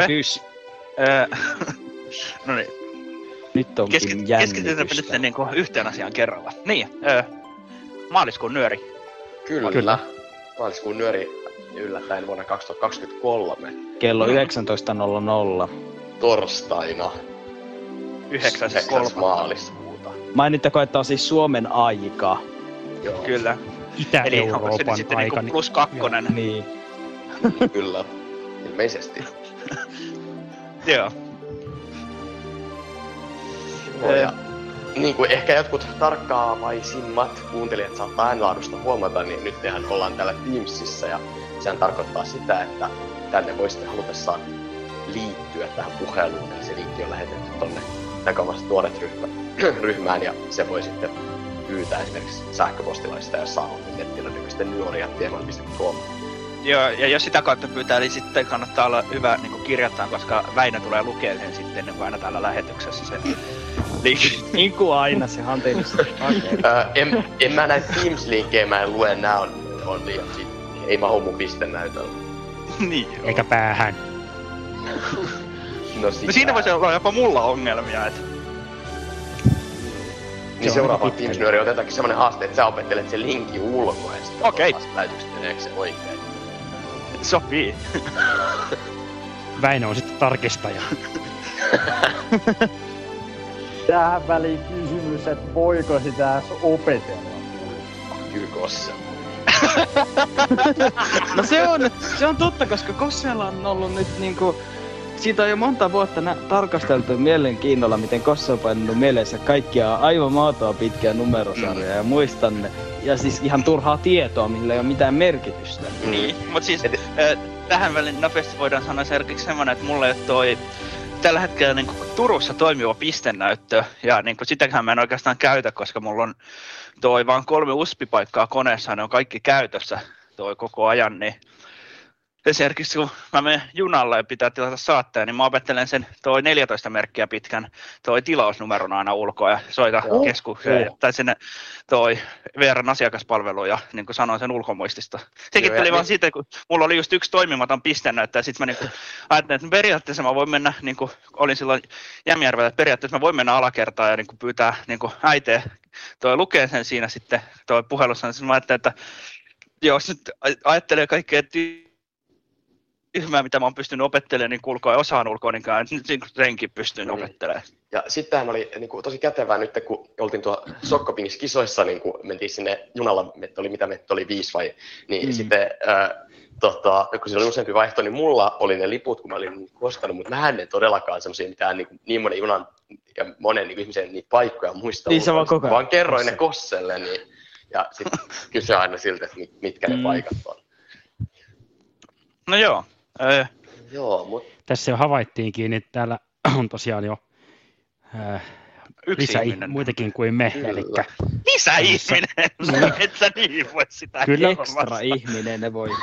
Tervehdys. Öö, no niin, Nyt onkin Keski- jännitystä. keskitytäänpä nyt niin kuin yhteen asiaan kerralla. Niin, öö, maaliskuun nyöri. Kyllä. Kyllä. Maaliskuun nyöri yllättäen vuonna 2023 Kello Mm. 19.00. torstaina 9. 9. maaliskuuta. Mainittakoon, että on siis Suomen aika. Joo, Kyllä. Eli onko se Itä-Euroopan sitten aika. niinku plus kakkonen? Niin. kyllä. Ilmeisesti. Joo. Joo, ja niin kuin ehkä jotkut tarkkaavaisimmat kuuntelijat saattaa äänlaadusta huomata, niin nyt tehän ollaan täällä Teamsissa ja sehän tarkoittaa sitä, että tänne voi sitten halutessaan liittyä tähän puheluun. Eli se linkki on lähetetty tonne näkömassa tuoret ryhmä, ryhmään ja se voi sitten pyytää esimerkiksi sähköpostilla sitä, jos saa nettillä nykyisten nuoria.com. Joo, ja jos sitä kautta pyytää, niin sitten kannattaa olla hyvä niin kuin kirjoittaa, koska Väinö tulee lukea sen sitten kuin aina täällä lähetyksessä se linkki. Niin kuin aina se hanteellista. Okay. Öö, en, en mä näitä Teams-linkkejä mä en lue, nää on, on liian sit, ei mahu mun pistenäytöllä. niin joo. Eikä päähän. No, sitä. No siinä voisi olla jopa mulla ongelmia, että Niin seuraava. Teams-nyöri otetaankin semmonen haaste, että sä opettelet sen linkin ulkoa ja sitten lähetyksestä, meneekö se oikein. Sopii. Väinö on sitten tarkistaja. Tähän väliin kysymys, että voiko sitä edes opetella? Kyllä kossa. No se on, se on totta, koska Kossella on ollut nyt niinku... Siitä on jo monta vuotta nä- tarkasteltu mielenkiinnolla, miten Kossa on painanut mielessä kaikkia aivan maatoa pitkiä numerosarjoja ja muistan ne. Ja siis ihan turhaa tietoa, millä ei ole mitään merkitystä. Niin, mutta siis Et- tähän väliin nopeasti voidaan sanoa esimerkiksi semmoinen, että mulle toi tällä hetkellä niin Turussa toimiva pistennäyttö, ja niin sitäkään mä en oikeastaan käytä, koska mulla on toi vaan kolme uspipaikkaa koneessa, ne on kaikki käytössä toi koko ajan, niin esimerkiksi kun mä menen junalle ja pitää tilata saattaja, niin mä opettelen sen toi 14 merkkiä pitkän toi tilausnumeron aina ulkoa ja soita Joo. keskukseen Joo. tai sinne toi VRn asiakaspalvelu ja niin kuin sanoin sen ulkomuistista. Sekin Joo, tuli vaan niin- siitä, kun mulla oli just yksi toimimaton pistennäyttö ja sitten mä niin ajattelin, että periaatteessa mä voin mennä, niin kuin olin silloin Jämjärvellä, että periaatteessa mä voin mennä alakertaan ja niin kuin pyytää niin kuin äiteä toi lukee sen siinä sitten toi puhelussa, niin mä ajattelin, että jos nyt ajattelee kaikkea ty- tyhmää, mitä mä oon pystynyt opettelemaan, niin ulkoa ja osaan ulkoa, niin kai nyt niin senkin pystyn No niin. opettelemaan. Ja sittenhän oli niin kuin, tosi kätevää nyt, kun oltiin tuolla Sokkopingissa kisoissa, niin kun mentiin sinne junalla, meitä oli mitä meitä oli viisi vai, niin Mm. sitten äh, tota, kun siinä oli useampi vaihto, niin mulla oli ne liput, kun mä olin ostanut, mutta mä en todellakaan semmoisia mitään niin, niin monen junan ja monen niin ihmisen niitä paikkoja muista. Niin, sä vaan koko ajan vaan kerroin ne Kosselle. Niin, ja sitten kysyi aina siltä, että mit- mitkä ne Mm. paikat on. No joo, öö, Joo, mutta Tässä jo havaittiinkin, että täällä on tosiaan jo äh, yksi lisää ihminen. muitakin kuin me. Kyllä. Eli Lisäihminen! Niin. Et sä niin voi sitä Kyllä. Ekstra ihminen ne voi.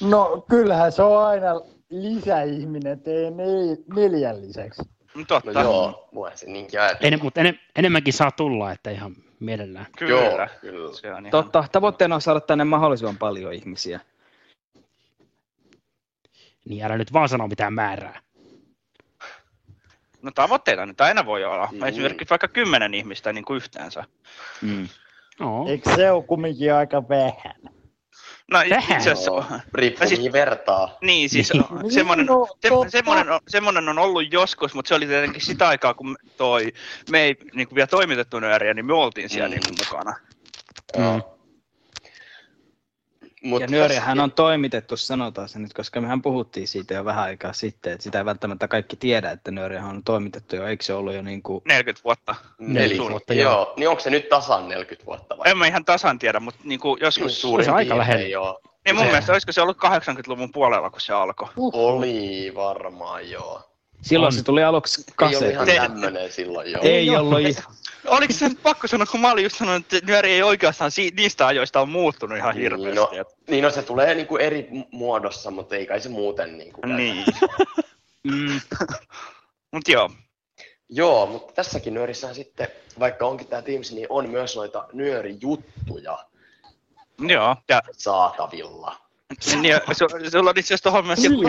No kyllähän se on aina lisäihminen, tee nel- neljän lisäksi. No Totta. no joo, mua se niinkin en, mutta enem, enemmänkin saa tulla, että ihan mielellään. Kyllä. Joo, kyllä. Se on ihan... Totta, tavoitteena on saada tänne mahdollisimman paljon ihmisiä. Niin älä nyt vaan sano mitään määrää. No tavoitteita nyt aina voi olla. Mm. Esimerkiksi vaikka kymmenen ihmistä niin kuin yhteensä. Mm. No, Eikö se ole kumminkin aika vähän? No itse Vähän. asiassa, riippuu siis- vertaa. niin siis Niin. semmoinen, No, se, semmoinen, on, semmoinen on ollut joskus, mutta se oli tietenkin sitä aikaa, kun toi, me ei niin kuin vielä toimitettu nööriä, niin me oltiin siellä Mm. niin kuin mukana. Joo. Mut Ja nyöriähän on toimitettu, sanotaan se nyt, koska mehän puhuttiin siitä jo vähän aikaa sitten, että sitä ei välttämättä kaikki tiedä, että nyöriähän on toimitettu jo, eikö se ollut jo niin kuin... 40 vuotta. Neli Neljä vuotta, vuotta, joo. joo. Niin onko se nyt tasan 40 vuotta vai? En mä ihan tasan tiedä, mutta niin kuin joskus... Suurin Se on aika piirtein, lähellä. Joo. Niin mun Se mielestä olisiko se ollut 80-luvun puolella, kun se alkoi. Oli varmaan joo. Silloin On. se tuli aluksi Ei ollut ihan kasetti. Tämmönen silloin joo. Ei ollut ihan... Oliko se nyt pakko sanoa, kun mä olin just sanonut, että nyöri ei oikeastaan si- niistä ajoista on muuttunut ihan hirveästi. Niin, no, niin no se tulee niinku eri mu- muodossa, mutta ei kai se muuten niinku. Niin. mm. Mut joo. Joo, mutta tässäkin nyörissähän sitten, vaikka onkin tämä Teams, niin on myös noita nyörijuttuja Joo, ja saatavilla. Niin, su- sulla on itse asiassa tuohon myös joku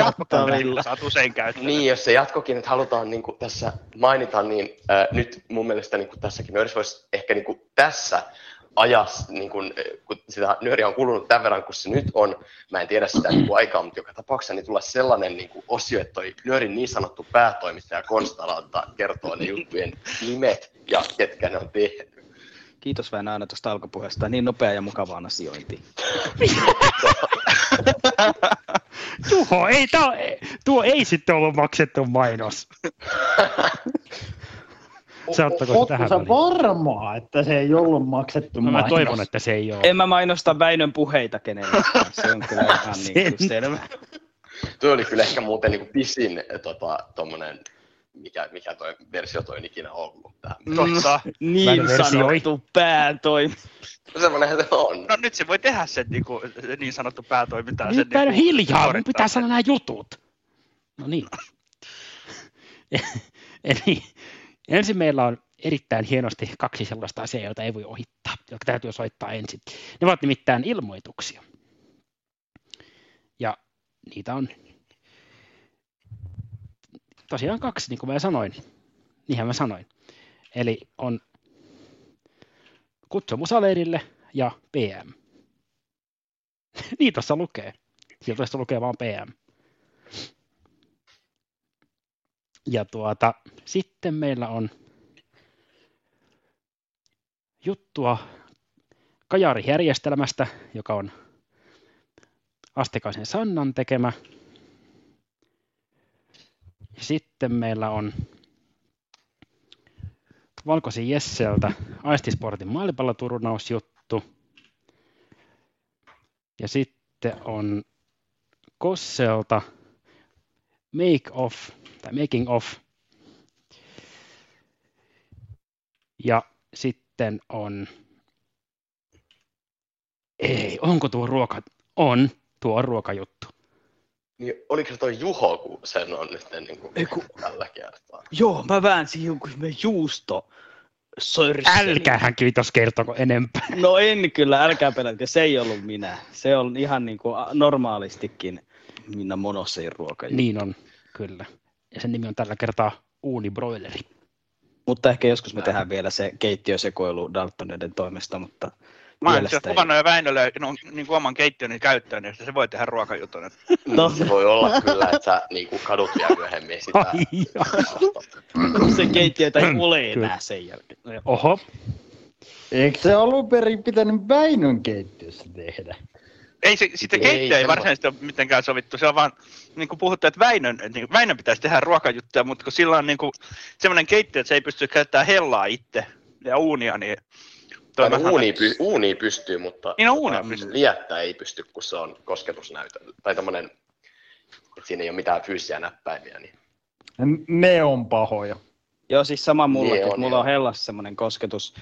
oot usein käyttänyt. Niin, jos se jatkokin nyt halutaan niin kuin tässä mainita, niin ää, nyt mun mielestä niin kuin tässäkin nyörissä voisi ehkä niin kuin tässä ajassa, niin kuin, äh, kun sitä nyöriä on kulunut tämän verran kuin se nyt on, mä en tiedä sitä niin kuin aikaa, mutta joka tapauksessa niin tulla sellainen niin kuin osio, että toi nyörin niin sanottu päätoimittaja Konstanta kertoo ne juttujen nimet ja ketkä ne on tehnyt. Kiitos Väinö aina tuosta alkupuheesta, niin nopea ja mukavaan asiointiin. Juho, ei, tää, ei- tuo ei sitten ollut maksettu mainos. Saattako Ootko tähän sä varmaa, että se ei ollut maksettu No, mä mainos? toivon, että se ei ole. En mä mainosta Väinön puheita kenellekään, se on kyllä ihan niin kuin selvä. Tuo oli kyllä ehkä muuten niin kuin pisin eh, tota, tommonen, mikä, mikä toi versio toi on ikinä ollut. Tähän. Totta. Niin sanottu päätoimi. Semmoinenhan se on. No nyt se voi tehdä sen niin, kuin, niin sanottu päätoimintaa. Nyt sen mä niinku hiljaa, mun pitää sen. sanoa nämä jutut. No niin. Eli ensin meillä on erittäin hienosti kaksi sellaista asiaa, joita ei voi ohittaa, jotka täytyy soittaa ensin. Ne ovat nimittäin ilmoituksia. Ja niitä on tosiaan kaksi, niin kuin mä sanoin. Niinhän mä sanoin. Eli on kutsumusaleirille ja PM. niin tuossa lukee. Sieltä tuosta lukee vaan PM. Ja tuota, sitten meillä on juttua Kajari-järjestelmästä, joka on Astekaisen Sannan tekemä. Ja sitten meillä on Valkoisen Jesseltä Aistisportin maalipalloturnausjuttu. Ja sitten on Kosselta Make Off tai Making Off. Ja sitten on ei, onko tuo ruoka? On, tuo ruokajuttu. Niin, oliko se toi Juho, kun sen on nyt niin kuin, Ei kun- tällä kertaa? Joo, mä väänsin jonkun me juusto. Sörseli. Älkäähän kiitos kertoko enempää. No en kyllä, älkää pelätkö, se ei ollut minä. Se on ihan niin kuin normaalistikin minä monosein ruoka. Niin on, kyllä. Ja sen nimi on tällä kertaa uunibroileri. Mutta ehkä joskus me tehdään vielä se keittiösekoilu Daltoneiden toimesta, mutta Mä en ei- kuvannut jo Väinölle no, niin kuin oman keittiöni käyttöön, niin se voi tehdä ruokajutun. Et No. Niin, se voi olla kyllä, että sä niin kuin kadut vielä myöhemmin sitä. Ai se keittiötä ei ole Kyllä. enää sen jälkeen. No. Oho, Eikö se alun perin pitänyt Väinön keittiössä tehdä? Ei se, sitä Ei, keittiö ei semmo- varsinaisesti ole mitenkään sovittu. Se on vaan niin kuin puhuttu, että Väinön, niin kuin Väinön pitäisi tehdä ruokajuttuja, mutta kun sillä on niin kuin, semmoinen keittiö, että se ei pysty käyttämään hellaa itse ja uunia, niin Tai no, vähän- uuni, py, uuni pystyy, mutta Niin, no, uunia tota, pystyy. liettää ei pysty, kun se on kosketusnäytö. Tai tommonen, että siinä ei ole mitään fyysisiä näppäimiä. Niin. Ne on pahoja. Joo, siis sama mullakin. Niin on, Mulla on Hellassa semmoinen kosketus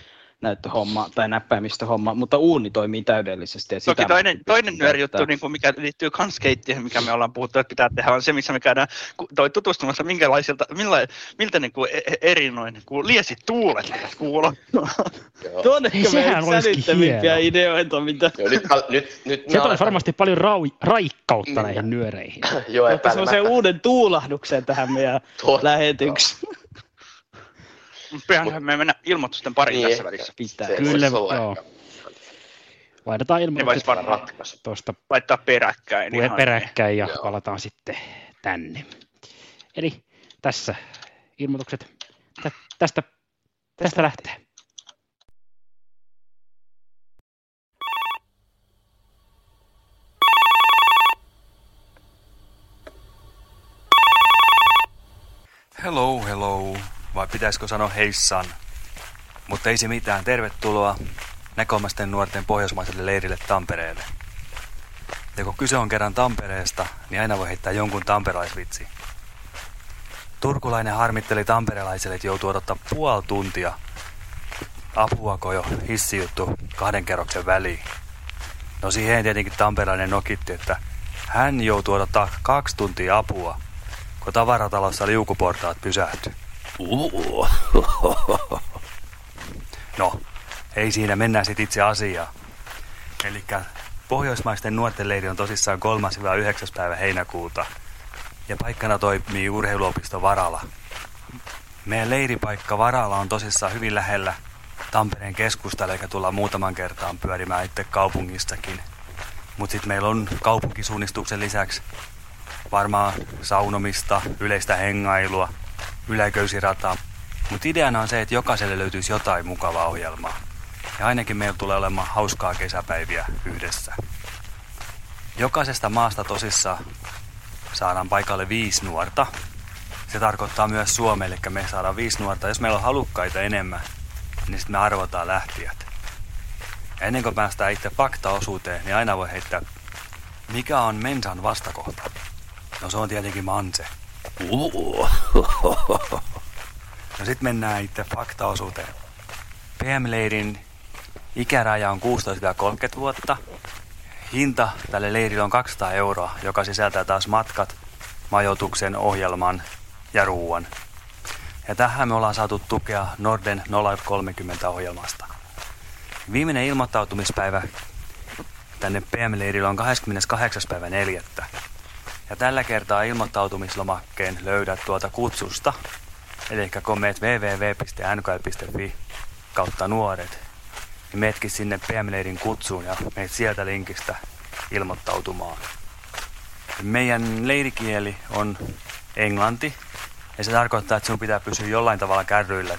näyttöhomma tai näppäimistöhomma, mutta uuni toimii täydellisesti. Ja Toki sitä toinen, toinen pystyy nyöri juttu, käyttämään. niin kuin mikä liittyy kans keittiöön, mikä me ollaan puhuttu, että pitää tehdä, on se, missä me käydään toi tutustumassa, minkälaisilta, millä, miltä niin kuin, e- e- eri noin niin kuin liesit tuulet pitäisi kuulla. Joo. Tuo on ehkä sehän olisikin sälyttävimpiä hieno. ideoita, mitä... Joo, nyt, nyt, nyt Se aletaan- varmasti paljon rau, raikkautta Niin. näihin nyöreihin. Joo, Mutta semmoisen epäilemättä. uuden tuulahduksen tähän meidän lähetykseen. Pitäähän me mennä ilmoitusten pariin Niin, tässä ehkä. välissä. Pitää. Kyllä, joo. ehkä Vaihdetaan ilmoitukset tuosta laittaa peräkkäin. puhe ihan peräkkäin ja Joo. palataan sitten tänne. Eli tässä ilmoitukset tä- tästä, tästä lähtee. Hello, hello. Vai pitäisikö sanoa heissan? Mutta ei se mitään. Tervetuloa näkomasten nuorten pohjoismaiselle leirille Tampereelle. Ja kun kyse on kerran Tampereesta, niin aina voi heittää jonkun tamperaisvitsi. Turkulainen harmitteli tamperelaiselle, että joutuu odottaa puoli tuntia apuako jo hissijuttu kahden kerroksen väliin. No siihen tietenkin tamperainen nokitti, että hän joutuu odottaa kaksi tuntia apua, kun tavaratalossa liukuportaat pysähtyi. No, ei siinä, mennään sitten itse asiaan. Eli Pohjoismaisten nuorten leiri on tosissaan 3-9. päivä heinäkuuta ja paikkana toimii urheiluopisto Varala. Meidän leiripaikka Varala on tosissaan hyvin lähellä Tampereen keskusta, eli tullaan muutaman kertaan pyörimään itse kaupungistakin. Mutta sitten meillä on kaupunkisuunnistuksen lisäksi varmaan saunomista, yleistä hengailua, yläköysirataa. Mutta ideana on se, että jokaiselle löytyisi jotain mukavaa ohjelmaa. Ja ainakin meillä tulee olemaan hauskaa kesäpäiviä yhdessä. Jokaisesta maasta tosissaan saadaan paikalle viisi nuorta. Se tarkoittaa myös Suomelle, eli me saadaan viisi nuorta. Jos meillä on halukkaita enemmän, niin sitten me arvotaan lähtijät. Ja ennen kuin päästään itse faktaosuuteen, niin aina voi heittää, mikä on mensan vastakohta? No se on tietenkin manse. No sit mennään itse faktaosuuteen. PM-leirin ikäraja on 16-30 vuotta. Hinta tälle leirille on 200 euroa, joka sisältää taas matkat, majoituksen, ohjelman ja ruuan. Ja tähän me ollaan saatu tukea Norden 030 ohjelmasta. Viimeinen ilmoittautumispäivä tänne PM-leirille on 28. päivä 4. Ja tällä kertaa ilmoittautumislomakkeen löydät tuolta kutsusta. Eli kun meet www.nkl.fi kautta nuoret, niin meetkin sinne PM-leirin kutsuun ja meet sieltä linkistä ilmoittautumaan. Meidän leirikieli on englanti, ja se tarkoittaa, että sinun pitää pysyä jollain tavalla kärryillä.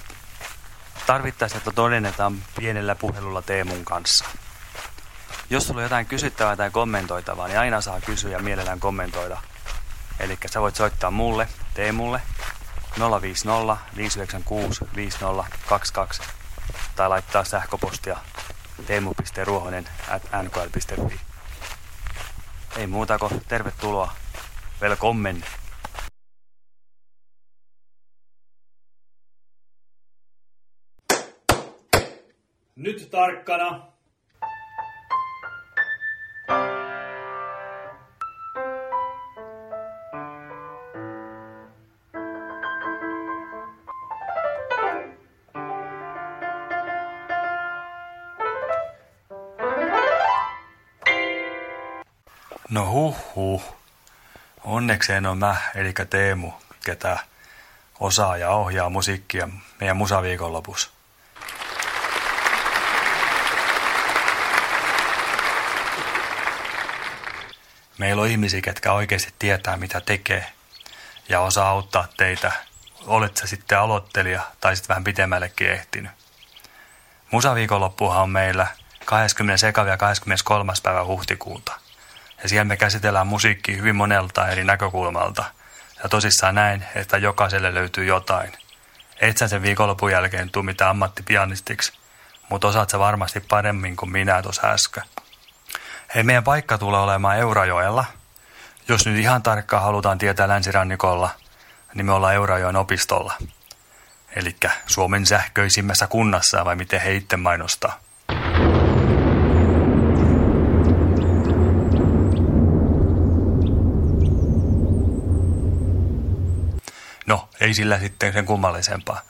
Tarvittaessa, että todennetaan pienellä puhelulla Teemun kanssa. Jos sulla on jotain kysyttävää tai kommentoitavaa, niin aina saa kysyä ja mielellään kommentoida. Eli sä voit soittaa mulle, Teemulle, 050 596 5022 tai laittaa sähköpostia teemu.ruohonen at nkl.fi. Ei muuta kuin tervetuloa. Velkommen. Nyt tarkkana. No huh huh. Onneksi en ole mä, eli Teemu, ketä osaa ja ohjaa musiikkia meidän musaviikonlopussa. Meillä on ihmisiä, ketkä oikeasti tietää, mitä tekee ja osaa auttaa teitä. Olet sä sitten aloittelija tai sitten vähän pitemmällekin ehtinyt. Musaviikonloppuhan on meillä 20. ja 23. päivä huhtikuuta. Ja siellä me käsitellään musiikkia hyvin monelta eri näkökulmalta. Ja tosissaan näin, että jokaiselle löytyy jotain. Et sä sen viikonlopun jälkeen tuu mitään ammattipianistiksi, mutta osaat sä varmasti paremmin kuin minä tuossa äsken. Hei, meidän paikka tulee olemaan Eurajoella. Jos nyt ihan tarkkaan halutaan tietää länsirannikolla, niin me ollaan Eurajoen opistolla. Eli Suomen sähköisimmässä kunnassa, vai miten he itse mainostaa. No, ei sillä sitten sen kummallisempaa.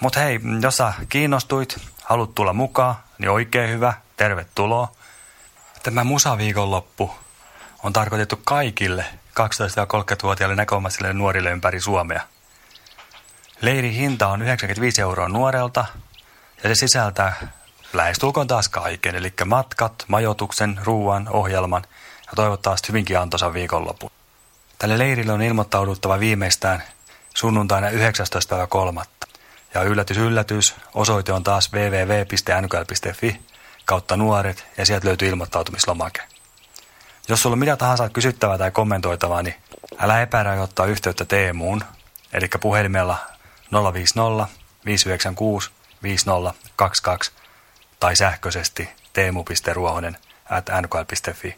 Mutta hei, jos sä kiinnostuit, haluat tulla mukaan, niin oikein hyvä, tervetuloa. Tämä musaviikonloppu on tarkoitettu kaikille 12-30-vuotiaille näköomaisille nuorille ympäri Suomea. Leirin hinta on 95 euroa nuorelta ja se sisältää lähestulkoon taas kaiken, eli matkat, majoituksen, ruuan, ohjelman ja toivottavasti hyvinkin antoisan viikonloppu. Tälle leirille on ilmoittauduttava viimeistään sunnuntaina 19.3. Ja yllätys yllätys, osoite on taas www.nkl.fi kautta nuoret ja sieltä löytyy ilmoittautumislomake. Jos sulla on mitä tahansa kysyttävää tai kommentoitavaa, niin älä epärajoittaa yhteyttä Teemuun, eli puhelimella 050 596 5022 tai sähköisesti teemu.ruohonen at nkl.fi.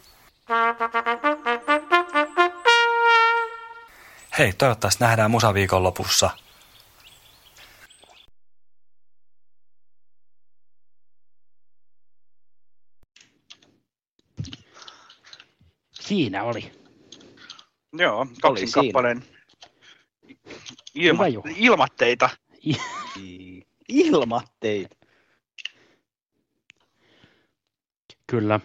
Hei, toivottavasti nähdään musaviikon lopussa. Siinä oli. Joo, kaksin siinä. kappaleen ilma, ilmatteita. Ilmatteita. Kyllä.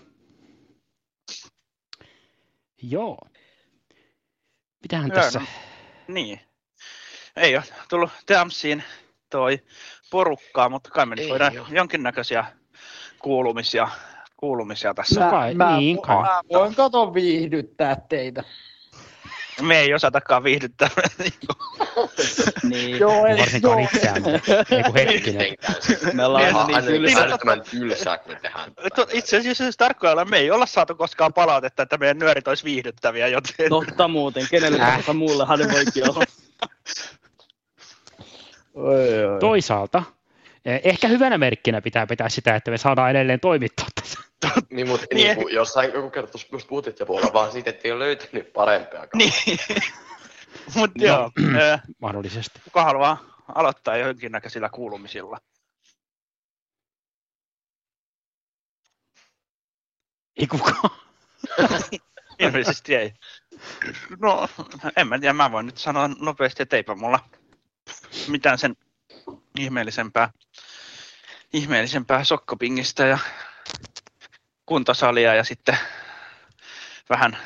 Joo. Mitähän Joo, tässä? no, niin. Ei ole tullut Damsiin toi porukkaa, mutta kai me nyt voidaan oo. jonkinnäköisiä kuulumisia, kuulumisia tässä. No kai, niin kai. mä voin kato viihdyttää teitä. Me ei osatakaan viihdyttää. Niin. Joo, ei, Varsinkaan joo. itseämme. Ei kun hetkinen. Me ollaan Ihan niin älyttömän tylsää, kun me tehdään. Itse asiassa jos tarkkoilla me ei olla saatu koskaan palautetta, että meidän nyörit olisi viihdyttäviä, joten Totta muuten, kenelle tahansa muullehan ne voikin olla. Oi, oi. Toisaalta, ehkä hyvänä merkkinä pitää pitää sitä, että me saadaan edelleen toimittaa tässä. Niin, mutta Niin. niin, jossain joku kerta just puhuttiin ja puolella, vaan siitä, että ei ole löytänyt parempia. niin. Mutta No. joo, ö, Mahdollisesti. kuka haluaa aloittaa jonkinnäköisillä kuulumisilla? Ei kukaan. Ilmeisesti ei. No, en mä tiedä, mä voin nyt sanoa nopeasti, että eipä mulla mitään sen ihmeellisempää, ihmeellisempää sokkopingistä ja kuntosalia ja sitten vähän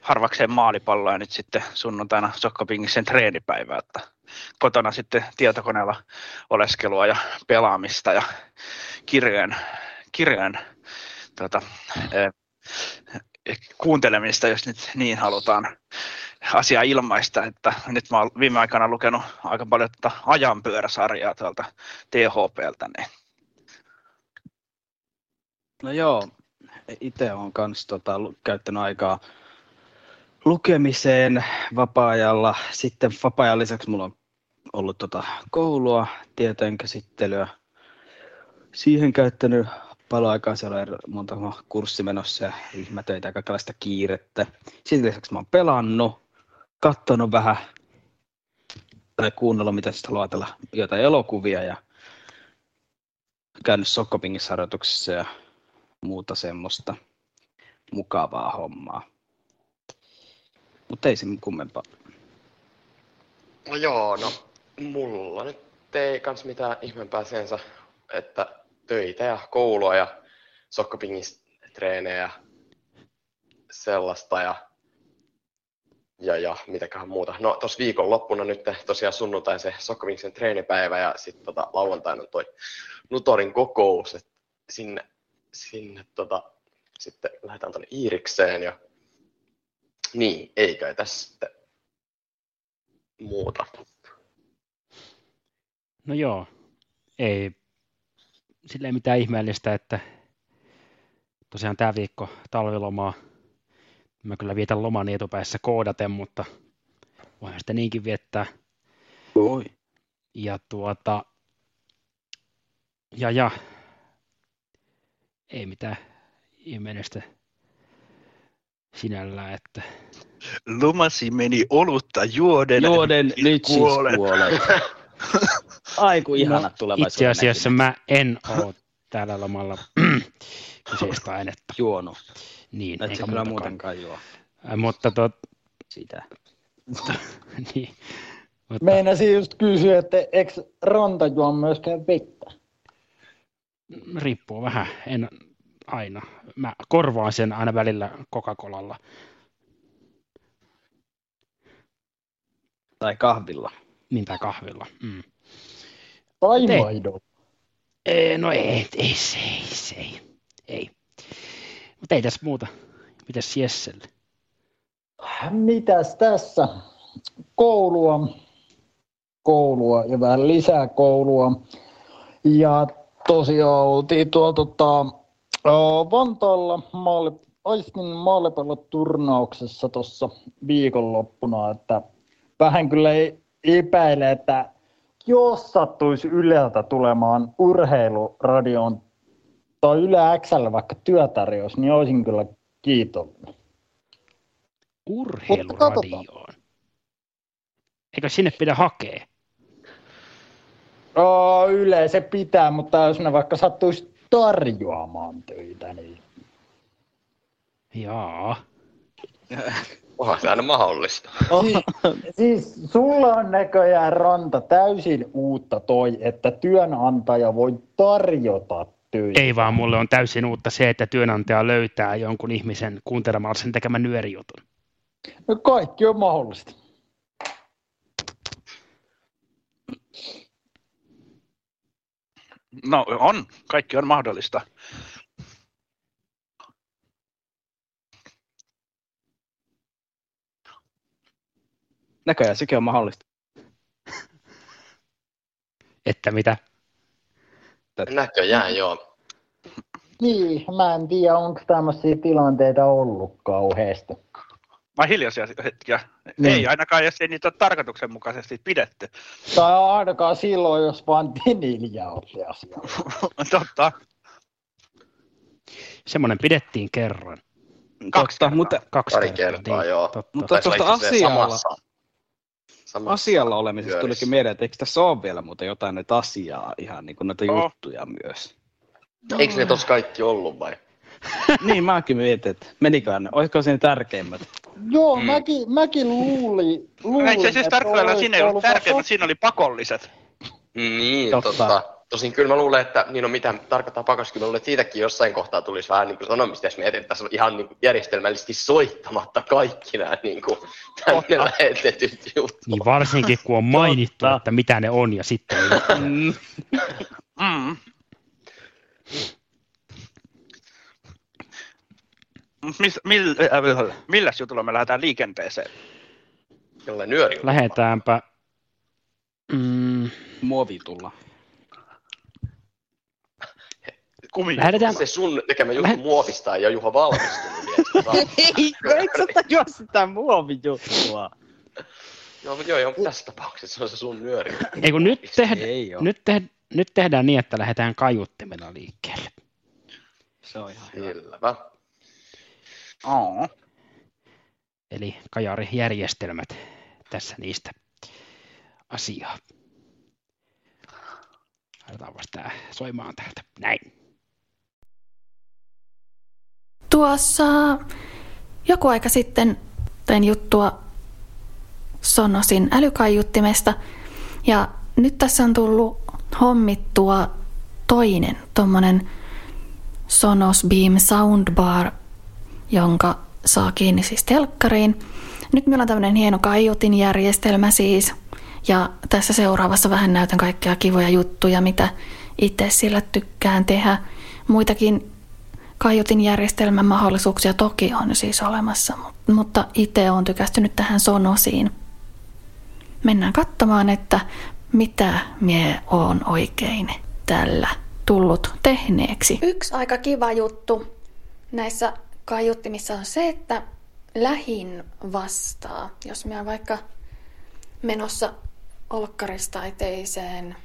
harvakseen maalipalloa ja nyt sitten sunnuntaina sokkopingisen treenipäivää, että kotona sitten tietokoneella oleskelua ja pelaamista ja kirjojen, kirjojen tuota, eh, kuuntelemista, jos nyt niin halutaan asiaa ilmaista, että nyt mä oon viime aikana lukenut aika paljon tätä ajanpyöräsarjaa tuolta THPltä, niin No joo, itse olen kans tota, käyttänyt aikaa lukemiseen vapaa-ajalla. Sitten vapaa-ajan lisäksi mulla on ollut tota, koulua, tietojen käsittelyä. Siihen käyttänyt paljon aikaa, siellä on monta kurssi menossa ja ryhmätöitä ja kaikenlaista kiirettä. Sitten lisäksi mä oon pelannut, katsonut vähän tai kuunnellut, mitä sitten haluaa ajatella, jotain elokuvia ja käynyt Sokkopingissa harjoituksissa ja muuta semmoista mukavaa hommaa. Mutta ei sen kummempaa. No joo, no mulla nyt ei kans mitään ihmeempää sensä, että töitä ja koulua ja sokkopingistreenejä sellaista ja ja, ja mitäköhän muuta. No tuossa viikonloppuna nyt tosiaan sunnuntai se sokkopingisen treenipäivä ja sitten tota, lauantaina toi Nutorin kokous, että sinne, sinne tota, sitten lähdetään tuonne Iirikseen ja niin, eikä tässä sitten muuta. No joo, ei silleen mitään ihmeellistä, että tosiaan tämä viikko talvilomaa. Mä kyllä vietän lomani etupäässä koodaten, mutta voihan sitä niinkin viettää. Oi. Ja tuota, ja ja, ei mitään ihmeellistä sinällään, että lomasi meni olutta juoden. Juoden nyt siis kuolet. kuolet. Aiku ihanat No, tulevaisuuden Itse asiassa näkymät. mä en ole täällä lomalla kyseistä ainetta. juonut. Niin, Et eikä se kyllä muutenkaan juo Äh, Mutta tot, sitä. niin. Mutta, Meinasin just kysyä, että eikö ranta juo myöskään vettä? riippuu vähän, en aina. Mä korvaan sen aina välillä Coca-Colalla. Tai kahvilla. Niin tai kahvilla. Mm. Tai Tei- maidon. Ei, no ei, ei, ei, ei, ei. Mutta ei tässä muuta. Mitäs Jesselle? Mitäs tässä? Koulua, koulua ja vähän lisää koulua. Ja tosiaan oltiin tuolla tota, Vantaalla maalle, Aistin maalipalloturnauksessa tuossa viikonloppuna, että vähän kyllä ei- epäilee, että jos sattuisi Yleltä tulemaan urheiluradioon tai Yle Xllä vaikka työtarjous, niin olisin kyllä kiitollinen. Urheiluradioon. Eikö sinne pidä hakea? Oo, Yle se pitää, mutta jos ne vaikka sattuisi tarjoamaan töitä, niin Jaa. Onhan se aina mahdollista. Siis sulla on näköjään ranta täysin uutta toi, että työnantaja voi tarjota töitä. Ei vaan mulle on täysin uutta se, että työnantaja löytää jonkun ihmisen kuuntelemalla sen tekemän nyörijutun. No kaikki on mahdollista. No on, kaikki on mahdollista. Näköjään sekin on mahdollista. Että mitä? Näköjään joo. Niin, mä en tiedä, onko tämmöisiä tilanteita ollut kauheasti. Vai hiljaisia hetkiä? Niin. Ei ainakaan, jos ei niitä ole tarkoituksenmukaisesti pidetty. Tai ainakaan silloin, jos vaan Tinilja otti asiaa. Totta. Semmoinen pidettiin kerran. Kaksi Totta, kertaa. mutta Kaksi Pari kertaa, joo. Totta. Mutta tuosta asialla, samassa asialla olemisesta pyörissä. tulikin mieleen, että eikö tässä ole vielä muuten jotain nyt asiaa, ihan niin kuin noita Oo. juttuja myös. Eikö ne tos kaikki ollut vai? niin mäkin mietin, että menikö ne, olisiko se ne tärkeimmät? Joo, Mm. mäkin, mäkin luulin, luulin Ei se siis tarkoittaa, siinä ei ollut tärkeää, mutta siinä oli pakolliset. Niin, Totta. totta. Tosin kyllä mä luulen, että niin on mitä tarkoittaa pakas, kyllä mä luulen, että siitäkin jossain kohtaa tulisi vähän niin kuin sanomista, jos mietin, että tässä on ihan niin kuin järjestelmällisesti soittamatta kaikki nämä niin kuin, tänne Totta. lähetetyt jutut. Niin varsinkin kun on mainittu, Totta. että mitä ne on ja sitten ei. Mm. Mm. Mis, mill, äh, milläs jutulla me lähdetään liikenteeseen? Jollain nyöri. Lähdetäänpä. Mm, Muovitulla. Kumi. lähdetään, Se sun tekemä juttu Lähet- muovista ei ole Juha valmistunut. Ei, eikö sä tajua sitä muovijuttua? Joo, mutta joo, joo, tässä tapauksessa se on se sun nyöri. ei kun nyt, tehdä, Ei oo. nyt, te, nyt tehdään niin, että lähdetään kaiuttimella liikkeelle. Se on ihan hyvä. Selvä. Oo. Eli kajarijärjestelmät tässä niistä asiaa. Laitetaan vasta tää soimaan täältä. Näin. Tuossa joku aika sitten tein juttua Sonosin älykaiuttimesta ja nyt tässä on tullut hommittua toinen tommonen Sonos Beam Soundbar, jonka saa kiinni siis telkkariin. Nyt meillä on tämmöinen hieno kaiutin järjestelmä siis. Ja tässä seuraavassa vähän näytän kaikkia kivoja juttuja, mitä itse sillä tykkään tehdä. Muitakin kaiutin järjestelmän mahdollisuuksia toki on siis olemassa, mut- mutta itse olen tykästynyt tähän Sonosiin. Mennään katsomaan, että mitä mie on oikein tällä tullut tehneeksi. Yksi aika kiva juttu näissä kaiuttimissa on se, että lähin vastaa. Jos minä vaikka menossa olkkarista eteiseen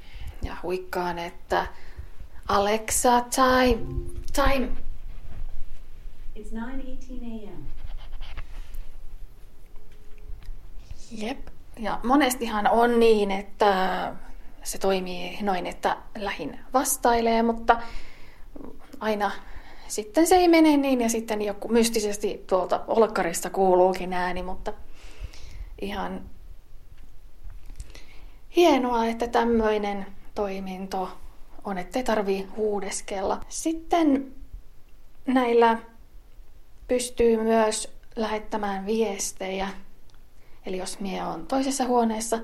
ja huikkaan, että Alexa, time, time. It's 9:18 a.m. Jep. Ja monestihan on niin, että se toimii noin, että lähin vastailee, mutta aina sitten se ei mene niin ja sitten joku mystisesti tuolta olkkarista kuuluukin ääni, mutta ihan hienoa, että tämmöinen toiminto on, ettei tarvii huudeskella. Sitten näillä pystyy myös lähettämään viestejä. Eli jos mie on toisessa huoneessa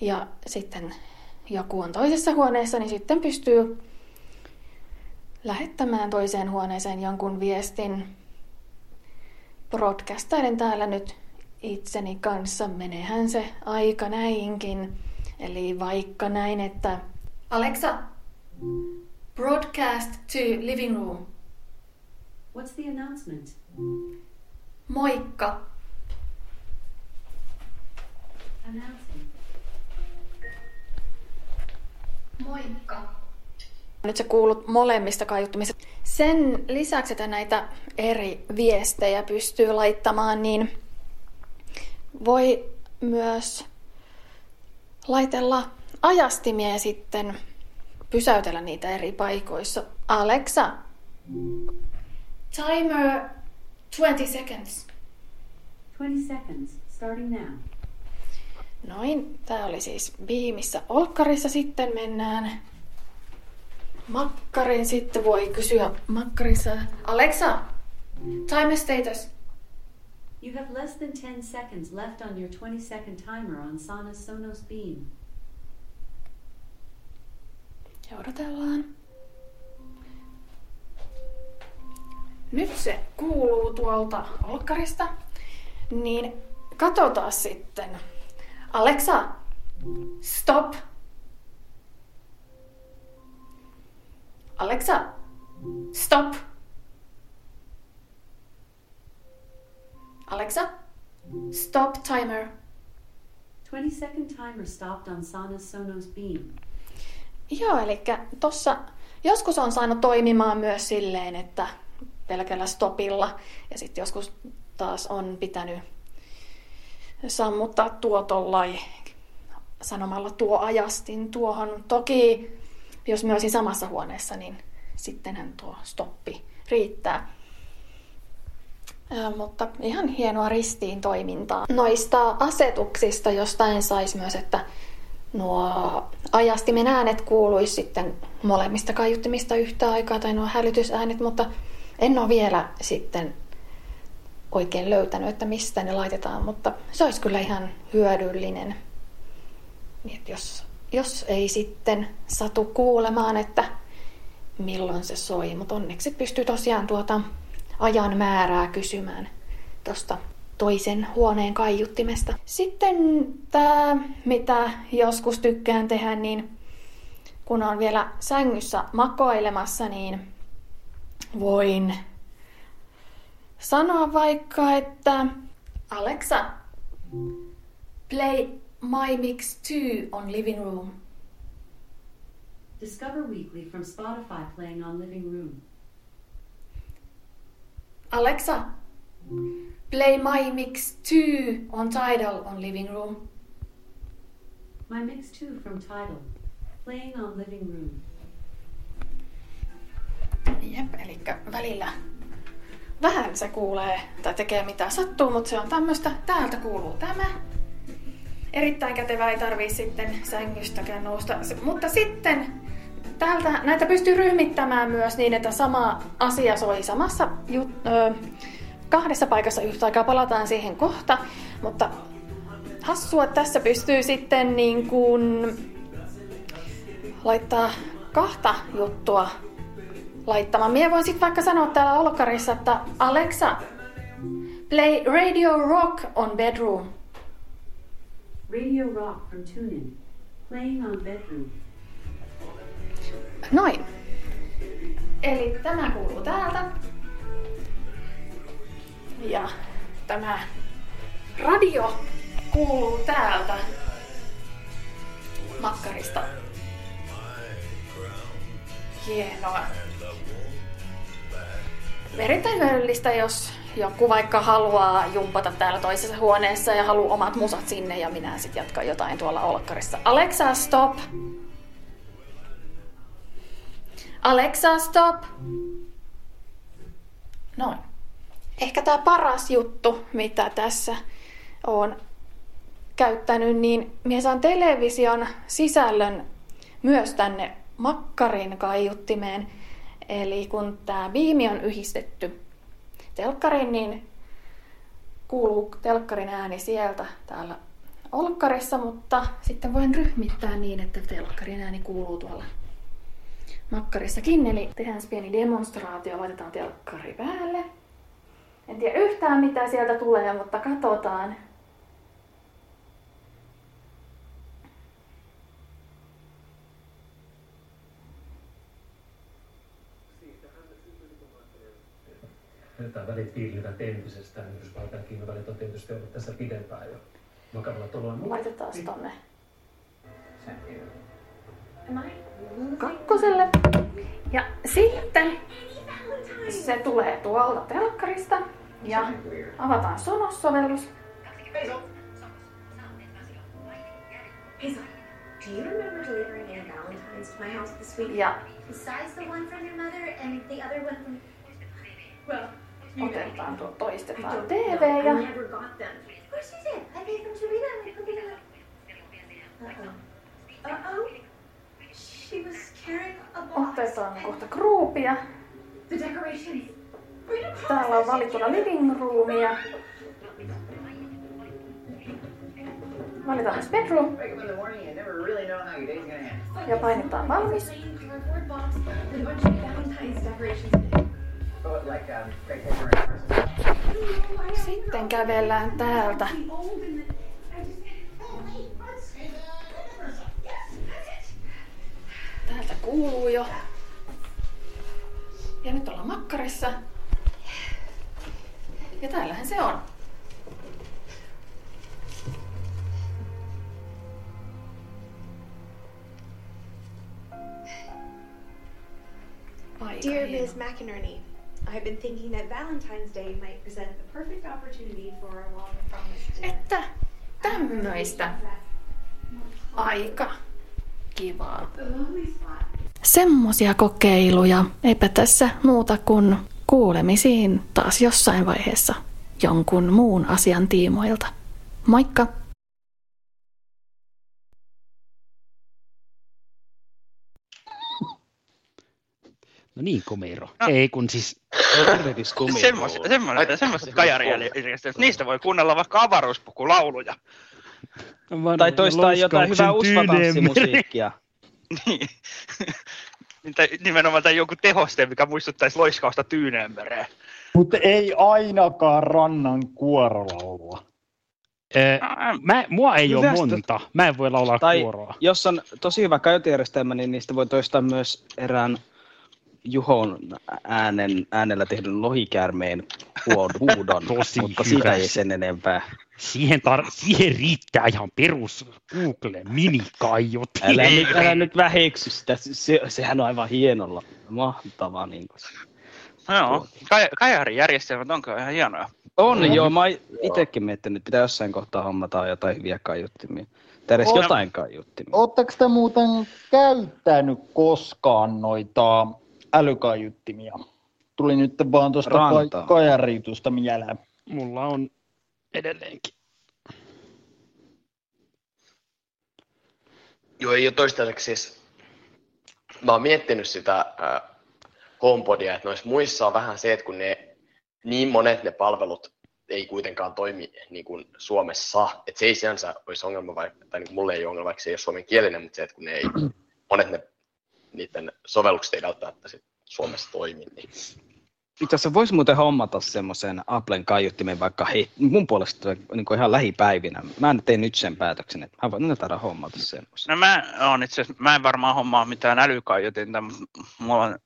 ja sitten joku on toisessa huoneessa, niin sitten pystyy lähettämään toiseen huoneeseen jonkun viestin. Broadcastailen täällä nyt itseni kanssa, menehän se aika näinkin. Eli vaikka näin, että Alexa, broadcast to living room. What's the announcement? Moikka. Moikka. Nyt se kuulut molemmista kaiuttimista. Sen lisäksi, että näitä eri viestejä pystyy laittamaan, niin voi myös laitella ajastimia ja sitten pysäytellä niitä eri paikoissa. Alexa, timer 20 seconds. 20 seconds, starting now. Noin, tää oli siis Beamissa Olkkarissa. Sitten mennään Makkarin. Sitten voi kysyä Makkarissa. Alexa, timer status. You have less than 10 seconds left on your 20 second timer on Sonos Sonos Beam. Ja odotellaan. Nyt se kuuluu tuolta olkkarista. Niin katsotaan sitten. Alexa, stop. Alexa, stop. Alexa, stop timer. 20 second timer stopped on Sonos Sonos Beam. Joo, eli tossa joskus on saanut toimimaan myös silleen, että pelkällä stopilla ja sitten joskus taas on pitänyt sammuttaa tuo tollai sanomalla tuo ajastin tuohon. Toki jos me olisin samassa huoneessa, niin sittenhän tuo stoppi riittää. Ää, mutta ihan hienoa ristiin toimintaa. Noista asetuksista jostain saisi myös, että nuo ajastimen äänet kuuluisi sitten molemmista kaiuttimista yhtä aikaa tai nuo hälytysäänet, mutta en ole vielä sitten oikein löytänyt, että mistä ne laitetaan, mutta se olisi kyllä ihan hyödyllinen. Niin, että jos, jos ei sitten satu kuulemaan, että milloin se soi, mutta onneksi pystyy tosiaan tuota ajan määrää kysymään tuosta toisen huoneen kaiuttimesta. Sitten tämä, mitä joskus tykkään tehdä, niin kun on vielä sängyssä makoilemassa, niin voin sanoa vaikka, että Alexa, play My Mix 2 on living room. Discover Weekly from Spotify playing on Living Room. Alexa, play My Mix 2 on Tidal on living room. My Mix 2 from Tidal, playing on Living Room. Jep, eli välillä vähän se kuulee tai tekee mitä sattuu, mutta se on tämmöistä. Täältä kuuluu tämä. Erittäin kätevä, ei tarvii sitten sängystäkään nousta. Mutta sitten täältä näitä pystyy ryhmittämään myös niin, että sama asia soi samassa jut, ö, kahdessa paikassa yhtä aikaa. Palataan siihen kohta, mutta hassua, että tässä pystyy sitten niin kuin laittaa kahta juttua laittamaan. Mie voin sitten vaikka sanoa täällä olkkarissa, että Alexa, play Radio Rock on bedroom. Radio Rock from TuneIn, playing on Bedroom. Noin. Eli tämä kuuluu täältä. Ja tämä radio kuuluu täältä makkarista. Hienoa. Erittäin jos joku vaikka haluaa jumpata täällä toisessa huoneessa ja haluaa omat musat sinne ja minä sitten jatkan jotain tuolla olkkarissa. Alexa, stop! Alexa, stop! Noin. Ehkä tämä paras juttu, mitä tässä on käyttänyt, niin minä saan television sisällön myös tänne makkarin kaiuttimeen. Eli kun tämä biimi on yhdistetty telkkariin, niin kuuluu telkkarin ääni sieltä täällä olkkarissa, mutta sitten voin ryhmittää niin, että telkkarin ääni kuuluu tuolla makkarissakin. Eli tehdään pieni demonstraatio, laitetaan telkkari päälle. En tiedä yhtään mitä sieltä tulee, mutta katsotaan. Tämä välit viilivät entisestään. Yhdysvaltain ja Kiinan välit on tietysti ollut tässä pidempään jo vakavalla tolalla. Laitetaan tonne kakkoselle. Ja sitten se tulee tuolta telkkarista ja avataan Sonos-sovellus. Do you remember delivering Anne Valentine's to my house this week? Ja Besides the one from your mother and the other one from... Well, otetaan tuo, toistetaan TV. I ja otetaan kohta groupia. Decorations. Täällä on valittuna living roomia. Valitaan myös bedroom ja painetaan valmis. Sitten kävellään täältä. Täältä kuuluu jo. Ja nyt ollaan makkarissa. Ja täällähän se on. Aika Dear. Ms. McInerney, I've been thinking that Valentine's Day might present the perfect opportunity for dinner. Että tämmöistä. Aika kivaa. Semmosia kokeiluja. Eipä tässä muuta kuin kuulemisiin taas jossain vaiheessa jonkun muun asian tiimoilta. Moikka! No niin, komero. Ei kun siis... Semmoiset, semmoiset, semmoiset kajarijärjestelmät, niistä voi kuunnella vaikka avaruuspukulauluja. Tai toistaa jotain hyvää usvatanssimusiikkia. Niin. Niin, tai nimenomaan tai joku tehoste, mikä muistuttaisi loiskausta Tyyneenmereen. Mutta ei ainakaan rannan kuorolaulua. Öö, mä, mua ei ole Hyvästä- monta. Mä en voi laulaa Tai kuoroa. jos on tosi hyvä kaiutijärjestelmä, niin niistä voi toistaa myös erään Juhon äänen, äänellä tehdyn lohikäärmeen huudon, Tosi mutta siitä hyvä. ei sen enempää. Siihen, tar- siihen riittää ihan perus Google minikaiut. Älä nyt, älä nyt väheksy sitä, se, sehän on aivan hienolla, mahtavaa. Niin kuin. No joo, kaj- kajarijärjestelmät on kyllä ihan hienoja. On, On. joo, mä oon itekin miettinyt, että pitää jossain kohtaa hommata jotain hyviä kaiuttimia. Tai edes jotain kaiuttimia. Oletteko te muuten käyttänyt koskaan noita älykaiuttimia? Tuli nyt vaan tuosta ka- kajariitusta mieleen. Mulla on edelleenkin. Joo, ei ole toistaiseksi siis. Mä oon miettinyt sitä äh, HomePodia, että noissa muissa on vähän se, että kun ne niin monet ne palvelut ei kuitenkaan toimi niin kuin Suomessa, että se ei sinänsä olisi ongelma, vaikka, tai niin kuin mulle ei ole ongelma, vaikka se ei ole suomen kielinen, mutta se, että kun ne ei, monet ne, niiden sovellukset ei välttämättä sit Suomessa toimi, niin Itse asiassa voisi muuten hommata semmoisen Applen kaiuttimen vaikka hei, mun puolesta niin kuin ihan lähipäivinä. Mä en tee nyt sen päätöksen, että mä voin taida hommata semmoisen. No mä on itse asiassa, mä en varmaan hommaa mitään älykaiutinta, mutta mulla on, mä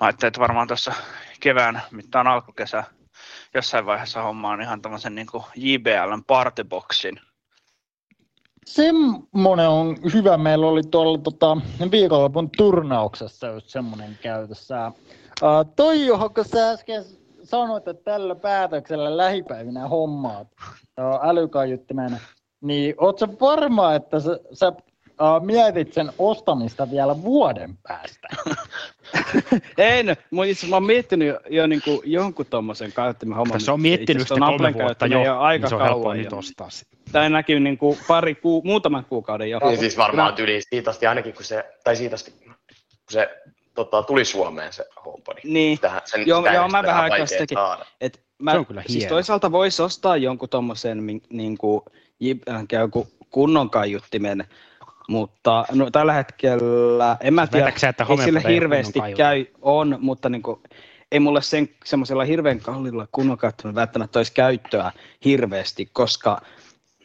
ajattelin, että varmaan tuossa kevään mittaan alkukesä jossain vaiheessa hommaan ihan tämmöisen niin JBLn partyboxin. Semmonen on hyvä. Meillä oli tuolla tota, viikonlopun turnauksessa just semmonen käytössä. Uh, toi, johon sä äsken sanoit, että tällä päätöksellä lähipäivinä hommaat älykaiuttimen, niin oot sä varma, että sä, sä uh, mietit sen ostamista vielä vuoden päästä? Ei, no, mä, itse, mä oon miettinyt jo, jo niin kuin jonkun tommosen käyttämän homman. Tässä on miettinyt sitä kolme Applen vuotta käyttämän jo, aika niin se on helppoa kauan nyt jo. ostaa sitä. Tämä näkyy niin kuin pari, kuu, muutaman kuukauden jo. Niin siis varmaan tyyli siitä asti ainakin, kun se, tai siitä asti, kun se tota, tuli Suomeen se HomePod. Niin. Tähän, sen, Joo, sitä joo mä vähän aikaa sitäkin. Et mä, Se on kyllä siis hieno. toisaalta voisi ostaa jonkun tommosen niinku, jip- äh, jonkun kunnon kaiuttimen, mutta no, tällä hetkellä, en mä tiedä, Väitätkö sä, että ei ole hirveästi käy, on, mutta niinku, ei mulle sen, semmoisella hirveän kalliilla kunnon käyttöllä välttämättä olisi käyttöä hirveästi, koska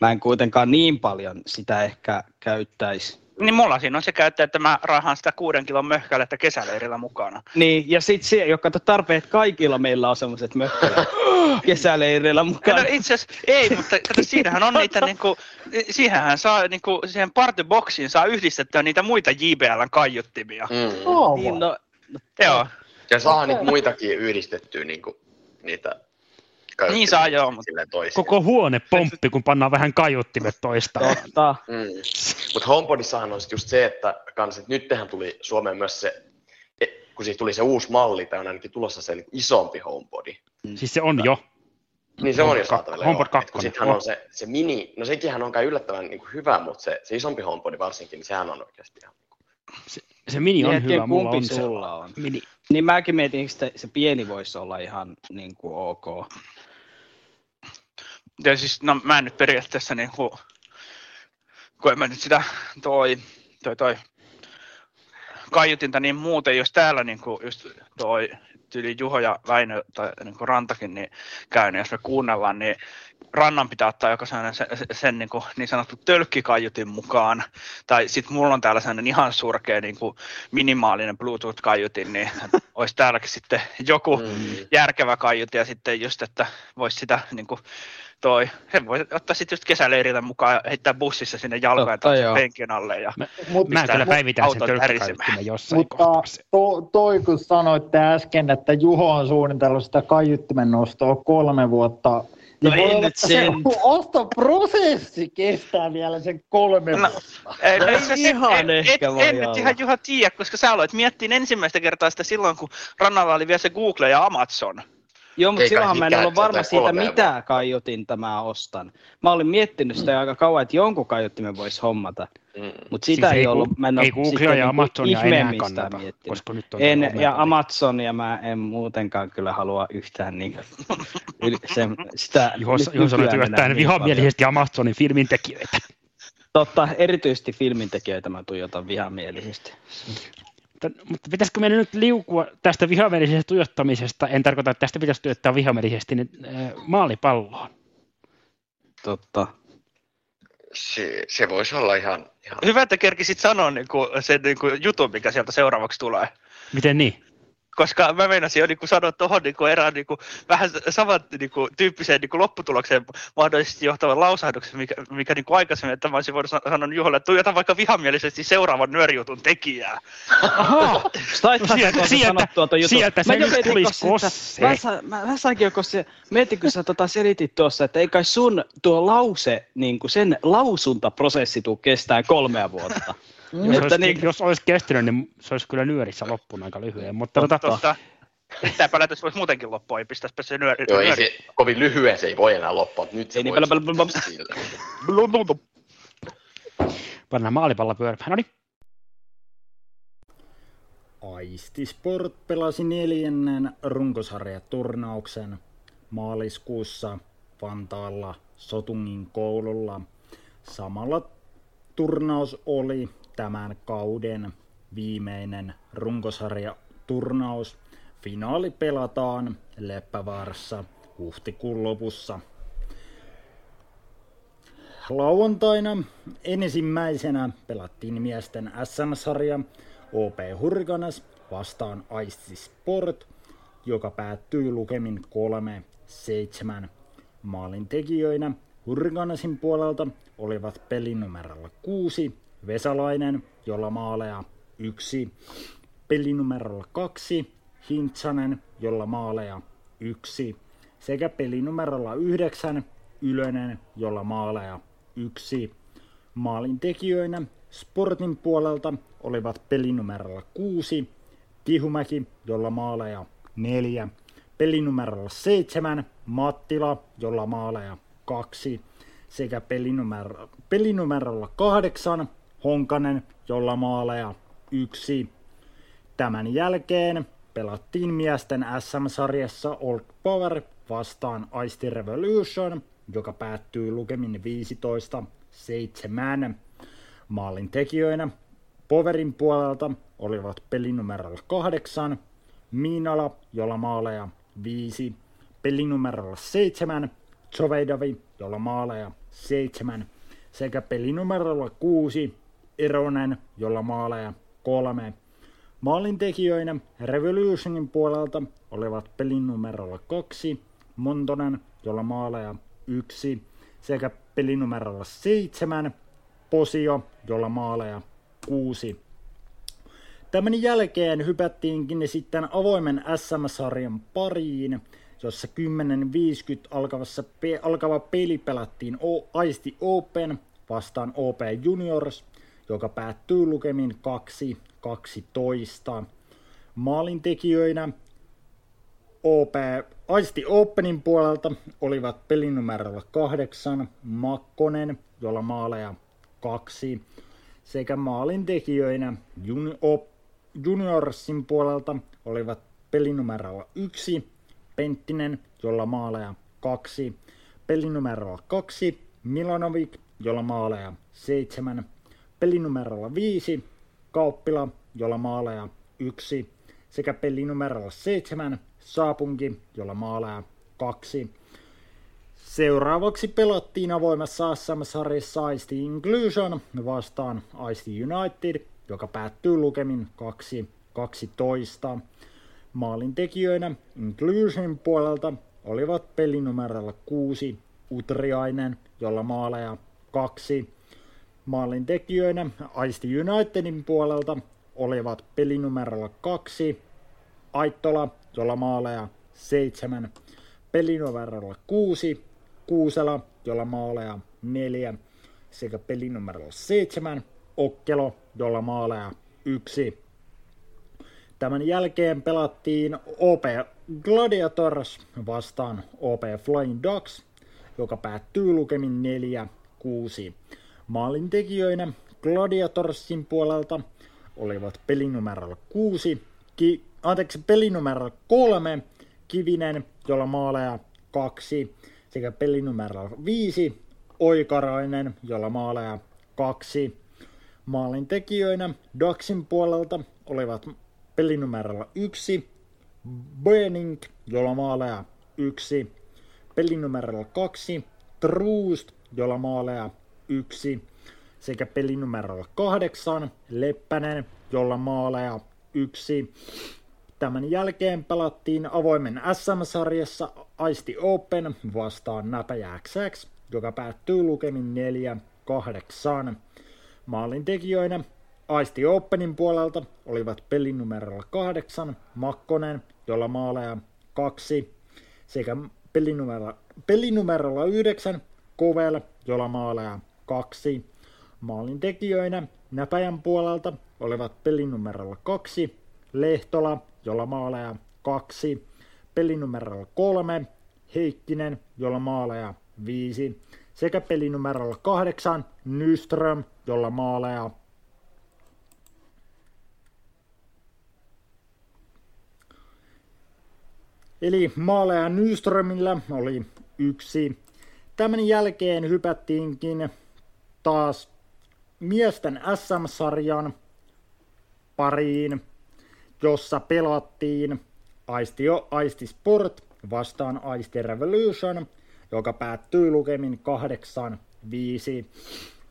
mä en kuitenkaan niin paljon sitä ehkä käyttäisi. Niin mulla siinä on se käyttö, että mä rahaan sitä kuuden kilon möhkälettä kesäleirillä mukana. Niin, ja sitten se, joka tarpeet kaikilla meillä on semmoiset mökkälät kesäleirillä mukana. No itse asiassa ei, mutta kato, siinähän on niitä niinku, siihenhän saa niinku, siihen partyboksiin saa yhdistettyä niitä muita JBLn kaiuttimia. Mm. Oh, Niin, no, Joo, Ja saa niitä muitakin yhdistettyä niinku, niitä niin saa joo, mutta. Koko huone pomppi, kun pannaan vähän kaiuttimet toista. totta. Mm. Mutta HomePodissahan on sit just se, että kans, et nythän tuli Suomeen myös se, e- kun siitä tuli se uusi malli, tai on ainakin tulossa se niinku isompi HomePodi. Siis se on jo. Niin se on jo saatavilla. HomePod joo. Et kun 2 sittenhän on. on se, se mini, no sekinhän on kai yllättävän niin kuin hyvä, mutta se, se isompi HomePodi varsinkin, niin sehän on oikeasti ihan... Se mini on Niin, hyvä, mulla on se. sulla on? Mini. Niin mäkin mietin, että se pieni voisi olla ihan niin kuin ok. Ja siis no mä en nyt periaatteessa niinku, kun en mä nyt sitä toi, toi, toi kaiutinta niin muuten, jos täällä niinku just toi tyyli Juho ja Väinö tai niinku Rantakin niin käynyt, jos me kuunnellaan, niin Rannan pitää ottaa joko sellainen sen, sen niin, kuin, niin sanottu tölkkikaiutin mukaan, tai sitten mulla on täällä sellainen ihan surkea niin kuin minimaalinen Bluetooth-kaiutin, niin olisi täälläkin sitten joku Mm. järkevä kaiutin, ja sitten just, että voisi sitä niin kuin, toi, he voi ottaa sitten just kesäleirille mukaan ja heittää bussissa sinne Totta, joo. taakse penkin alle. Ja Mä, Mut, mä kyllä päivitän sen tärisemään. jossain mutta kohtaa. to, toi kun sanoitte äsken, että Juho on suunnitellut sitä kaiuttimen nostoa kolme vuotta, No niin ei voi nyt se sen. ostoprosessi kestää vielä sen kolme No, vuotta. Ei, No no, ihan en, ehkä voi en nyt ihan Juha tiedä, koska sä aloit miettiä ensimmäistä kertaa sitä silloin, kun rannalla oli vielä se Google ja Amazon. Joo, mutta silloinhan mä en ollut varma siitä, mitä vuotta. kaiutinta mä ostan. Mä olin miettinyt sitä aika kauan, että jonkun kaiuttimen voisi hommata. Mm. Mutta sitä Siis ei, ei ollut, mä en ei Googlea sitten ja niinku Amazonia enää kannata, miettinyt. koska nyt on en, tämä ja. Amazonia mä en muutenkaan kyllä halua yhtään niin, sen, sitä Juho, nyt Juho sanoi nykyään enää työttäen niin vihamielisesti Amazonin filmin tekijöitä. Totta, erityisesti filmintekijöitä mä tuijotan vihamielisesti. Mutta, mutta pitäisikö meidän nyt liukua tästä vihamielisestä tuijottamisesta, en tarkoita, että tästä pitäisi tuijottaa vihamielisesti, niin äh, maalipalloon. Totta. Se, se voisi olla ihan, ihan Hyvä, että kerkisit sanoa niin kuin, sen niin kuin, jutun, mikä sieltä seuraavaksi tulee. Miten niin? Koska mä meinasin jo niin kuin sanoa tuohon niin kuin erään niin kuin, vähän saman niin kuin, tyyppiseen niin kuin lopputulokseen mahdollisesti johtavan lausahduksen, mikä, mikä niin kuin aikaisemmin, että mä olisin voinut sa- sanoa Juholle, että tuijota vaikka vihamielisesti seuraavan nyörijutun tekijää. Ahaa, sieltä- sieltä, tuota sieltä se nyt tulisi kosse. Mä, sa, mä, mä sainkin jo, kun se, mietin, kun sä tota selitit tuossa, että ei kai sun tuo lause, niin kuin sen lausuntaprosessi tuu kestää kolmea vuotta. Jos, Että olisi, niin- jos olisi kestänyt, niin se olisi kyllä nyörissä loppuun aika lyhyen. Mutta tota, Totta. Tämä pelätys voisi muutenkin loppua, ei pistäisi se nyöri. Joo, ei se, kovin lyhyen se ei voi enää loppua, nyt se Ei niin voi sillä. pannaan maalipallo pyörimään. No niin, Aistisport pelasi neljännen runkosarjaturnauksen maaliskuussa Vantaalla Sotungin koululla. Samalla turnaus oli tämän kauden viimeinen runkosarjaturnaus. Finaali pelataan Leppävaarassa huhtikuun lopussa. Lauantaina ensimmäisenä pelattiin miesten SM-sarja OP Hurganas vastaan Aisti Sport, joka päättyi lukemin 3-7. Maalintekijöinä Hurganasin puolelta olivat pelinumerolla 6 Vesalainen, jolla maaleja 1, pelinumerolla 2 Hintsanen, jolla maaleja 1, sekä pelinumerolla 9 Ylönen, jolla maaleja 1. Maalintekijöinä Sportin puolelta olivat pelinumerolla 6 Tihumäki, jolla maaleja 4, pelinumerolla 7 Mattila, jolla maaleja 2, sekä pelinumero, pelinumerolla 8 Honkanen, jolla maaleja 1. Tämän jälkeen pelattiin miesten SM-sarjassa Old Power vastaan Ice Revolution, joka päättyi lukemin 15-7. Maalin tekijöinä Poverin puolelta olivat pelinumerolla 8, Miinala, jolla maaleja 5, pelinumerolla 7, Chovedavi, jolla maaleja 7, sekä pelinumerolla 6, Eronen, jolla maaleja 3. Maalintekijöinä Revolutionin puolelta olivat pelinumerolla 2, Montonen, jolla maaleja 1, sekä pelinumerolla 7, Posio, jolla maaleja 6. Tämän jälkeen hypättiinkin sitten avoimen SM-sarjan pariin, jossa 10.50 alkavassa pe- alkava peli pelattiin o- Aisti Open vastaan OP Juniors, joka päättyy lukemin 2-12. Maalintekijöinä OP, Aisti Openin puolelta olivat pelinumerolla 8 Makkonen, jolla maaleja 2, sekä maalintekijöinä juni- op- Juniorsin puolelta olivat pelinumerolla 1 Penttinen, jolla maaleja 2, pelinumerolla 2 Milanovic, jolla maaleja 7, pelinumerolla 5 Kauppila, jolla maaleja 1, sekä pelinumerolla 7 Saapunki, jolla maaleja 2. Seuraavaksi pelattiin avoimessa SM-sarjassa Ice Inclusion vastaan Ice United, joka päättyy lukemin 2-12. Maalintekijöinä Inclusion puolelta olivat pelinumerolla 6 Utriainen, jolla maaleja 2. Maalintekijöinä Ice Unitedin puolelta olivat pelinumerolla 2 Aittola, jolla maaleja 7. Pelinumerolla 6 Kuusela, jolla maaleja 4. Sekä pelinumerolla 7 Okkelo, jolla maaleja 1. Tämän jälkeen pelattiin OP Gladiators vastaan OP Flying Dogs, joka päättyy lukemin 4-6. Maalintekijöinä Gladiatorsin puolelta olivat pelinumerolla 6, ki, anteeksi, pelinumerolla 3 Kivinen, jolla maaleja 2, sekä pelinumerolla 5 Oikarainen, jolla maaleja 2. Maalintekijöinä Daxin puolelta olivat pelinumerolla 1 Burning, jolla maaleja 1. Pelinumerolla 2 Troost, jolla maaleja 1. Sekä pelinumerolla 8 Leppänen, jolla maaleja 1. Tämän jälkeen pelattiin avoimen SM-sarjassa Aisti Open vastaan Näpäjä joka päättyy lukemin 4-8. Maalintekijöinä Aisti Openin puolelta olivat pelinumerolla 8 Makkonen, jolla maaleja 2, sekä pelinumerolla, pelinumerolla 9 Kovel, jolla maaleja 2. Maalintekijöinä Näpäjän puolelta olivat pelinumerolla 2 Lehtola, jolla maaleja 2, pelinumerolla 3 Heikkinen, jolla maaleja 5, sekä pelinumerolla 8 Nyström, jolla maaleja Eli maaleja Nyströmillä oli yksi. Tämän jälkeen hypättiinkin taas miesten SM-sarjan pariin, jossa pelattiin Aisti, Aisti Sport vastaan Aisti Revolution, joka päättyi lukemin 8-5.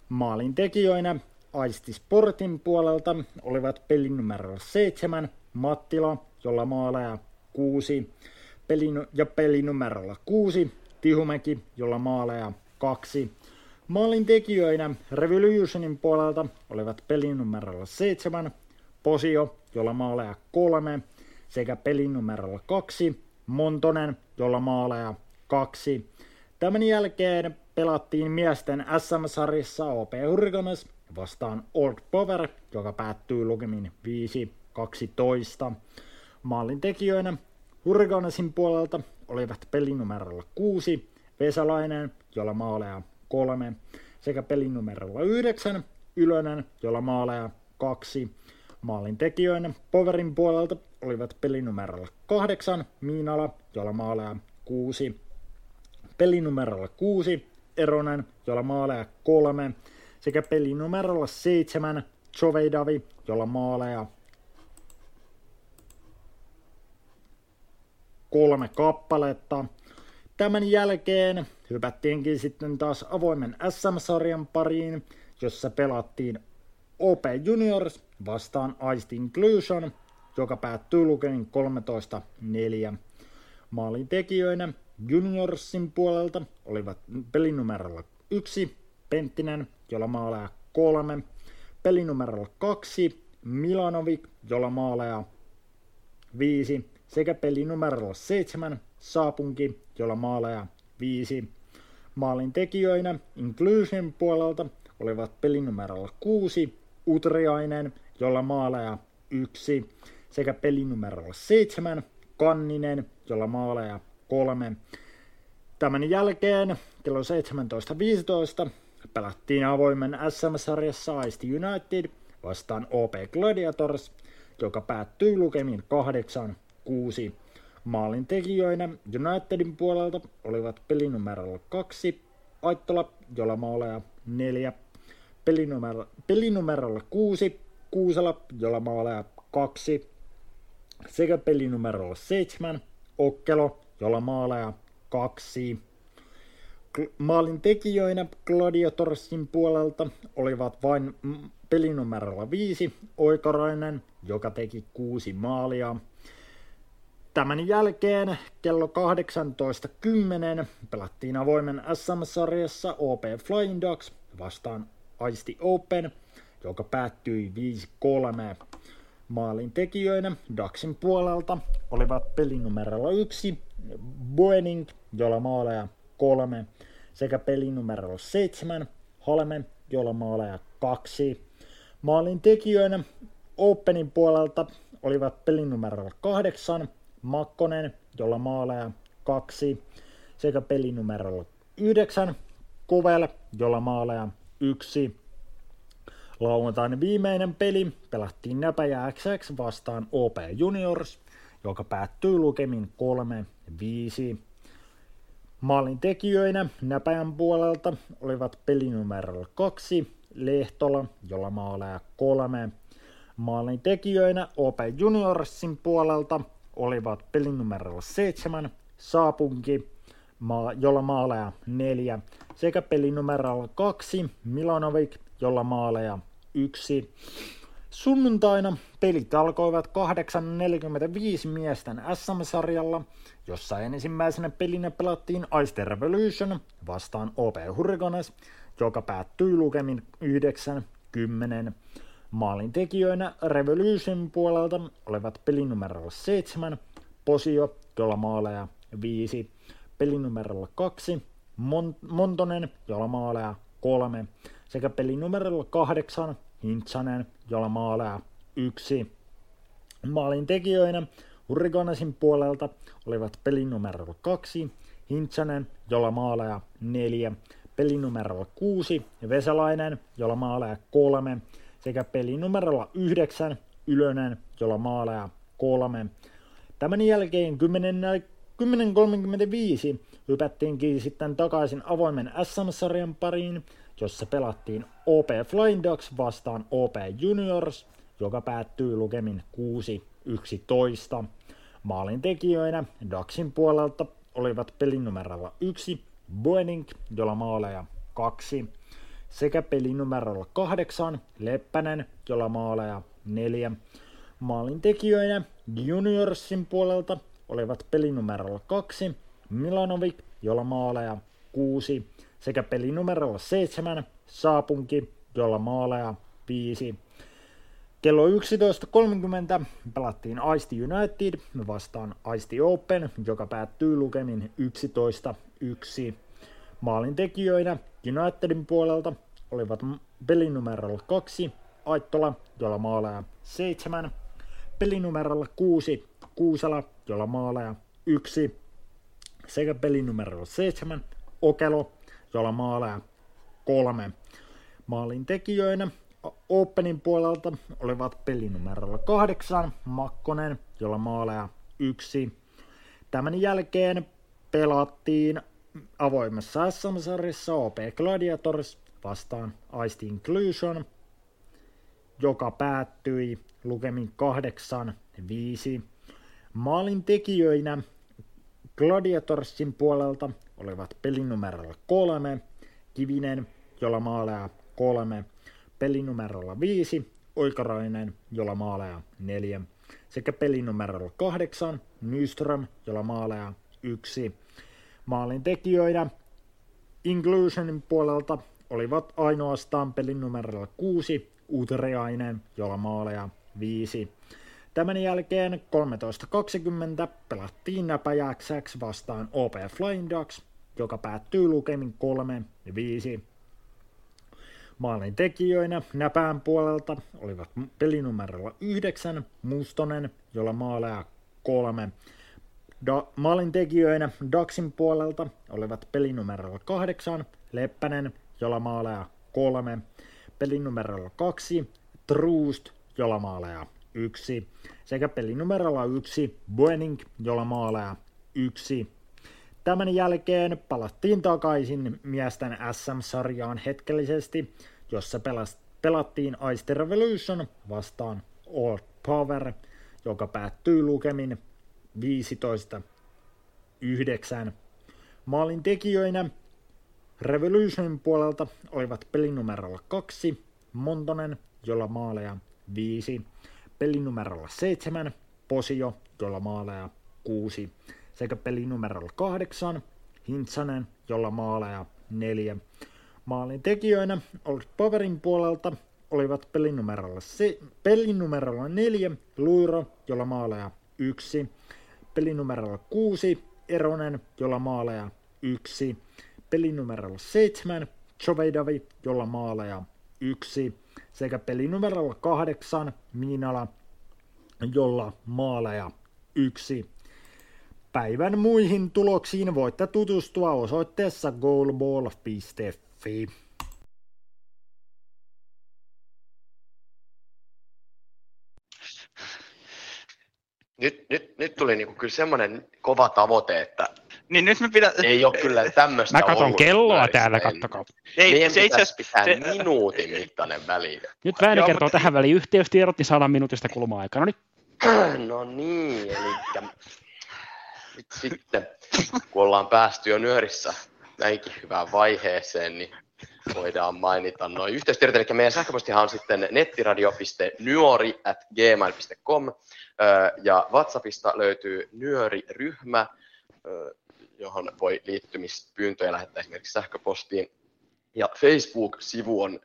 Maalintekijöinä Aisti Sportin puolelta olivat pelinumero 7 Mattila, jolla maaleja 6, pelinu- ja pelinumerolla 6 Tihumäki, jolla maaleja 2. Maalintekijöinä Revolutionin puolelta olivat pelinumerolla 7 Posio, jolla maaleja 3, sekä pelinumerolla 2 Montonen, jolla maaleja 2. Tämän jälkeen pelattiin miesten SM-sarjassa OP Hurricanes vastaan Old Power, joka päättyy lukemin 5-12. Maalin tekijöinä Hurricanesin puolelta olivat pelinumerolla 6 Vesalainen, jolla maaleja 3, sekä pelinumerolla 9 Ylönen, jolla maaleja 2. Maalin tekijöinä Powerin puolelta olivat pelinumerolla 8 Miinala, jolla maaleja 6. Pelinumerolla 6 Eronen, jolla maaleja 3, sekä pelinumerolla 7 Choveidavi, jolla maaleja kolme kappaletta. Tämän jälkeen. Hypättiinkin sitten taas avoimen SM-sarjan pariin, jossa pelattiin OP Juniors vastaan Iced Inclusion, joka päättyy lukemin 13-4. Maalin tekijöinä Juniorsin puolelta olivat pelinumerolla 1 Penttinen, jolla maaleja 3, pelinumerolla 2 Milanovic, jolla maaleja 5, sekä pelinumerolla 7 Saapunki, jolla maaleja 5. Maalin tekijöinä Inclusion puolelta olivat pelinumerolla 6 Utriainen, jolla maaleja 1, sekä pelinumerolla 7 Kanninen, jolla maaleja 3. Tämän jälkeen kello 17.15 pelattiin avoimen SM-sarjassa Ice United vastaan OP Gladiators, joka päättyi lukemin 8-6. Maalin tekijöinä Unitedin puolelta olivat pelinumerolla 2 Aittola, jolla maaleja 4, pelinumero, pelinumerolla 6 Kuusala, jolla maaleja 2, sekä pelinumerolla 7 Okkelo, jolla maaleja 2. Maalin tekijöinä Gladiatorsin puolelta olivat vain pelinumerolla 5 Oikarainen, joka teki kuusi maalia. Tämän jälkeen kello 18.10 pelattiin avoimen SM-sarjassa OP Flying Dogs vastaan Aisti Open, joka päättyi 5-3. Maalin tekijöinä Daxin puolelta olivat pelinumerolla 1 Boening, jolla maaleja 3, sekä pelinumerolla 7 Halme, jolla maaleja 2. Maalin tekijöinä Openin puolelta olivat pelinumerolla 8 Makkonen, jolla maaleja 2, sekä pelinumerolla 9 Kovel, jolla maaleja 1. Lauantain viimeinen peli pelattiin Näpäjä XX vastaan OP Juniors, joka päättyy lukemin 3-5. Maalin tekijöinä Näpäjän puolelta olivat pelinumerolla 2 Lehtola, jolla maaleja 3. Maalin tekijöinä OP Juniorsin puolelta olivat pelinumerolla 7 Saapunki, jolla maaleja 4, sekä pelinumerolla 2 Milanovic, jolla maaleja 1. Sunnuntaina pelit alkoivat 8.45 miesten SM-sarjalla, jossa ensimmäisenä pelinä pelattiin Ice Revolution vastaan OP Hurricanes, joka päättyi lukemin 9-10. Maalin tekijöinä Revolution puolelta olivat pelinumerolla 7 Posio, jolla maaleja 5, pelinumerolla 2 Mon- Montonen, jolla maaleja 3, sekä pelinumerolla 8 Hintsanen, jolla maaleja 1. Maalin tekijöinä Hurricanesin puolelta olivat pelinumerolla 2 Hintsanen, jolla maaleja 4, pelinumerolla 6 Vesalainen, jolla maaleja 3, sekä pelinumerolla 9 Ylönen, jolla maaleja 3. Tämän jälkeen 10.35 hypättiinkin sitten takaisin avoimen SM-sarjan pariin, jossa pelattiin OP Flying Dogs vastaan OP Juniors, joka päättyy lukemin 6-11. Maalin tekijöinä Daxin puolelta olivat pelinumerolla 1 Boening, jolla maaleja 2, sekä pelinumerolla 8 Leppänen, jolla maaleja 4. Maalin tekijöinä Juniorsin puolelta olivat pelinumerolla 2 Milanovic, jolla maaleja 6, sekä pelinumerolla 7 Saapunki, jolla maaleja 5. Kello 11.30 pelattiin Aisti United vastaan Aisti Open, joka päättyy lukemin 11-1. Maalin tekijöinä Unitedin puolelta olivat pelinumerolla 2 Aittola, jolla maaleja 7, pelinumerolla 6 Kuusela, jolla maaleja 1, sekä pelinumerolla 7 Okelo, jolla maaleja 3. Maalin tekijöinä Openin puolelta olivat pelinumerolla 8 Makkonen, jolla maaleja 1. Tämän jälkeen pelattiin avoimessa SM-sarjassa OP Gladiators vastaan Ice Inclusion, joka päättyi lukemin 8-5. Maalin tekijöinä Gladiatorsin puolelta olivat pelinumerolla 3 Kivinen, jolla maaleja 3, pelinumerolla 5 Oikarainen, jolla maaleja 4, sekä pelinumerolla 8 Nyström, jolla maaleja 1. Maalin tekijöinä Inclusionin puolelta olivat ainoastaan pelin numerolla 6 Utreainen, jolla maaleja 5. Tämän jälkeen 13.20 pelattiin näpäjäksäksi vastaan OP Flying Ducks, joka päättyy lukemin 3 ja 5. Maalin tekijöinä näpään puolelta olivat pelinumerolla 9 Mustonen, jolla maaleja 3. Da- maalin tekijöinä Daxin puolelta olivat pelinumerolla 8 Leppänen, jolla maaleja 3. Pelinumerolla 2 Troost, jolla maaleja 1. Sekä pelinumerolla 1 Boening, jolla maaleja 1. Tämän jälkeen palattiin takaisin miesten SM-sarjaan hetkellisesti, jossa pelattiin Ice Revolution vastaan Old Power, joka päättyi lukemin 15-9. Maalin tekijöinä Revolutionin puolelta olivat pelinumerolla 2 Montonen, jolla maaleja 5, pelinumerolla 7 Posio, jolla maaleja 6, sekä pelinumerolla 8 Hintsanen, jolla maaleja 4. Maalin tekijöinä Old Powerin puolelta olivat pelinumerolla, se, pelinumerolla 4 Luiro, jolla maaleja 1, pelinumerolla 6 Eronen, jolla maaleja 1, pelinumerolla 7 Chovedavi, jolla maaleja 1, sekä pelinumerolla 8 Miinala, jolla maaleja 1. Päivän muihin tuloksiin voitte tutustua osoitteessa goalball.fi. Nyt, nyt, nyt tuli niinku kyllä semmoinen kova tavoite, että niin nyt me pidä... ei ole kyllä tämmöistä Mä katon kelloa näissä täällä, kattokaa. Ei, Meidän se itse pitää se- minuutin mittainen väli. Nyt Väinö kertoo mutta- tähän väliin yhteystiedot, niin saadaan minuutista kulmaa aikaa. No niin, No niin, eli nyt sitten, kun ollaan päästy jo nyörissä näinkin hyvään vaiheeseen, niin voidaan mainita noin yhteystiedot. Eli meidän sähköpostihan on sitten nettiradio.nyori at gmail.com ja WhatsAppista löytyy nyöriryhmä, johon voi liittymispyyntöjä lähettää esimerkiksi sähköpostiin. Ja Facebook-sivu on,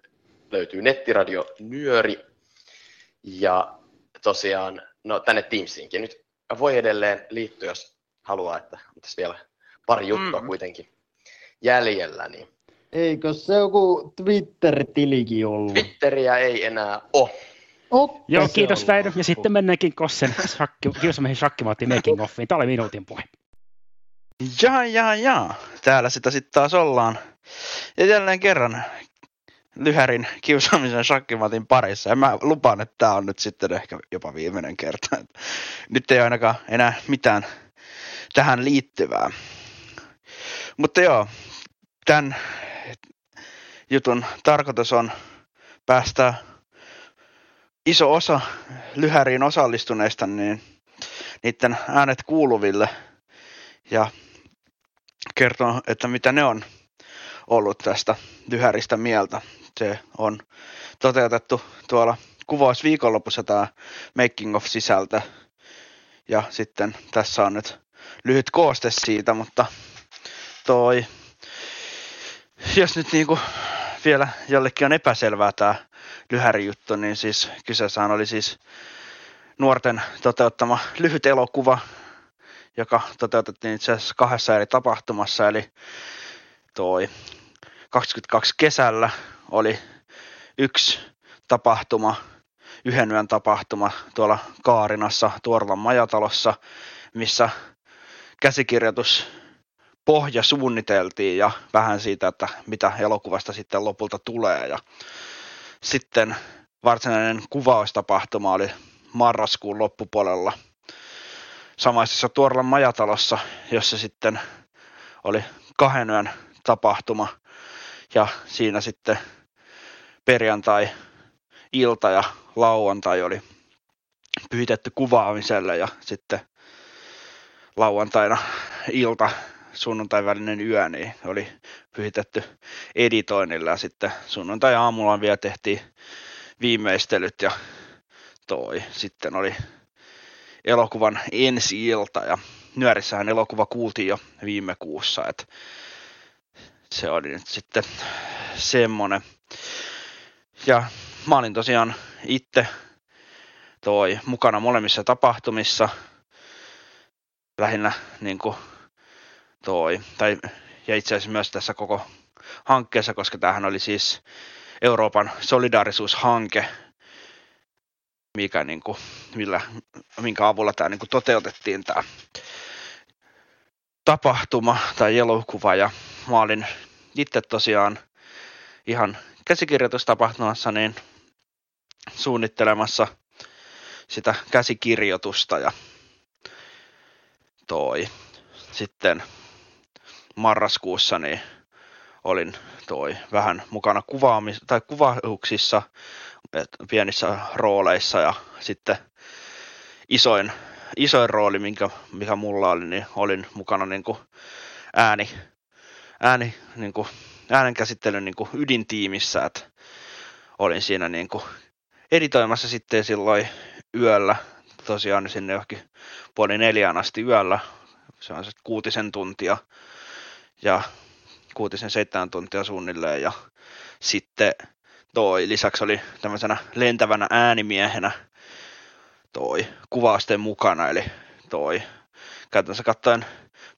löytyy nettiradio Nyöri. Ja tosiaan, no tänne Teamsiinkin nyt voi edelleen liittyä, jos haluaa, että on tässä vielä pari juttua Mm. kuitenkin jäljellä, niin Eikö se joku Twitter-tilikin ollut? Twitteriä ei enää ole. Oppe joo, kiitos Väinö. Ja sitten mennäänkin Kossen shakki, kiusamiehen shakkimaatti making offiin. Tämä oli minuutin puhe. Jaa, jaa, jaa. Täällä sitä sitten taas ollaan. Ja jälleen kerran Lyhärin kiusaamisen shakkimatin parissa. Ja mä lupaan, että tämä on nyt sitten ehkä jopa viimeinen kerta. Nyt ei ainakaan enää mitään tähän liittyvää. Mutta joo, tämän jutun tarkoitus on päästä iso osa Lyhäriin osallistuneista, niin niiden äänet kuuluville ja kertoa, että mitä ne on ollut tästä lyhäristä mieltä. Se on toteutettu tuolla kuvausviikonlopussa tämä making of sisältö. Ja sitten tässä on nyt lyhyt kooste siitä, mutta toi, jos nyt niinku vielä jollekin on epäselvää tämä lyhäri juttu, niin siis kyseessähän oli siis nuorten toteuttama lyhyt elokuva, joka toteutettiin itse asiassa kahdessa eri tapahtumassa, eli toi 22 kesällä oli yksi tapahtuma, yhden yön tapahtuma tuolla Kaarinassa, Tuorlan majatalossa, missä käsikirjoitus pohja suunniteltiin ja vähän siitä, että mitä elokuvasta sitten lopulta tulee. Ja sitten varsinainen kuvaustapahtuma oli marraskuun loppupuolella samaisessa Tuorlan majatalossa, jossa sitten oli kahden yön tapahtuma ja siinä sitten perjantai ilta ja lauantai oli pyhitetty kuvaamiselle ja sitten lauantaina ilta sunnuntai välinen yö niin oli pyhitetty editoinnilla ja sitten sunnuntai aamulla vielä tehtiin viimeistelyt ja toi sitten oli elokuvan ensi ilta ja Nyörissähän elokuva kuultiin jo viime kuussa, että se oli nyt sitten semmonen. Ja mä olin tosiaan itse toi mukana molemmissa tapahtumissa, lähinnä niin kuin toi, tai ja itse asiassa myös tässä koko hankkeessa, koska tämähän oli siis Euroopan solidaarisuushanke, mikä niin kuin, millä, minkä avulla tämä niin kuin toteutettiin tämä tapahtuma tai elokuva. Ja mä olin itse tosiaan ihan käsikirjoitustapahtumassa niin suunnittelemassa sitä käsikirjoitusta ja toi. Sitten marraskuussa niin olin toi vähän mukana kuvaamis- tai kuvauksissa pienissä rooleissa ja sitten isoin, isoin rooli, minkä, mikä mulla oli, niin olin mukana niin kuin ääni, ääni niin kuin, äänenkäsittelyn niin kuin ydintiimissä, että olin siinä niin kuin editoimassa sitten silloin yöllä, tosiaan sinne johonkin puoli neljään asti yöllä, se on se kuutisen tuntia ja kuutisen seitsemän tuntia suunnilleen ja sitten toi lisäksi oli tämmöisenä lentävänä äänimiehenä toi kuvausten mukana, eli toi käytännössä katsoen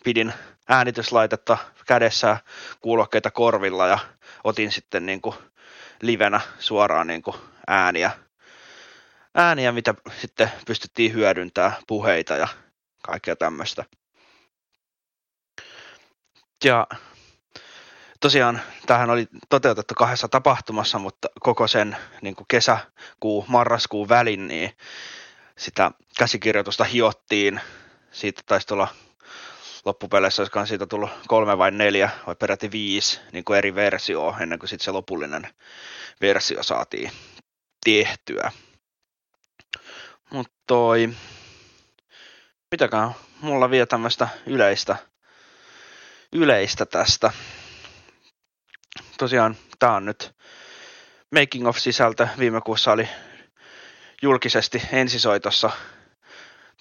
pidin äänityslaitetta kädessä, kuulokkeita korvilla ja otin sitten niin kuin livenä suoraan niin kuin ääniä, ääniä, mitä sitten pystyttiin hyödyntämään, puheita ja kaikkea tämmöistä. Ja tosiaan tähän oli toteutettu kahdessa tapahtumassa, mutta koko sen niin kuin kesäkuu, marraskuun välin, niin sitä käsikirjoitusta hiottiin. Siitä taisi tulla loppupeleissä, olisikohan siitä tullut kolme vai neljä vai peräti viisi niin kuin eri versioa ennen kuin sitten se lopullinen versio saatiin tehtyä. Mutta toi, mitäkään mulla vielä tämmöistä yleistä, yleistä tästä. Tosiaan tää on nyt Making of sisältö. Viime kuussa oli julkisesti ensisoitossa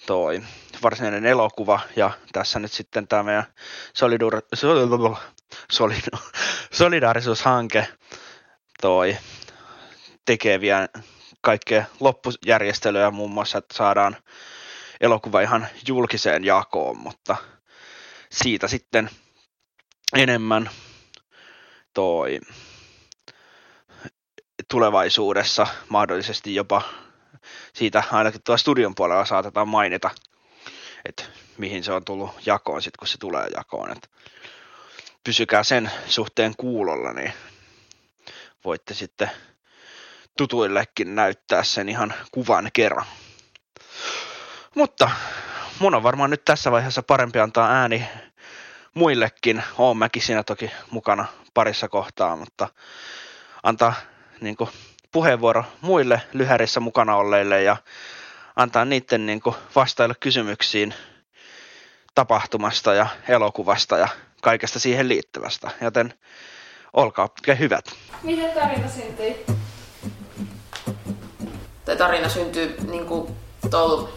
toi varsinainen elokuva ja tässä nyt sitten tämä meidän solidur, sol, solidu, solidaarisuushanke toi tekee vielä kaikkea loppujärjestelyä muun muassa, että saadaan elokuva ihan julkiseen jakoon, mutta siitä sitten enemmän toi tulevaisuudessa mahdollisesti jopa siitä ainakin tuolla studion puolella saatetaan mainita, että mihin se on tullut jakoon sitten, kun se tulee jakoon. Et pysykää sen suhteen kuulolla, niin voitte sitten tutuillekin näyttää sen ihan kuvan kerran. Mutta mun on varmaan nyt tässä vaiheessa parempi antaa ääni muillekin. Oon mäkin siinä toki mukana parissa kohtaa, mutta antaa niin kuin, puheenvuoro muille lyhärissä mukana olleille ja antaa niiden niin kuin, vastailla kysymyksiin tapahtumasta ja elokuvasta ja kaikesta siihen liittyvästä. Joten olkaa hyvät. Miten tarina syntyi? Tämä tarina syntyi niin kuin tuolla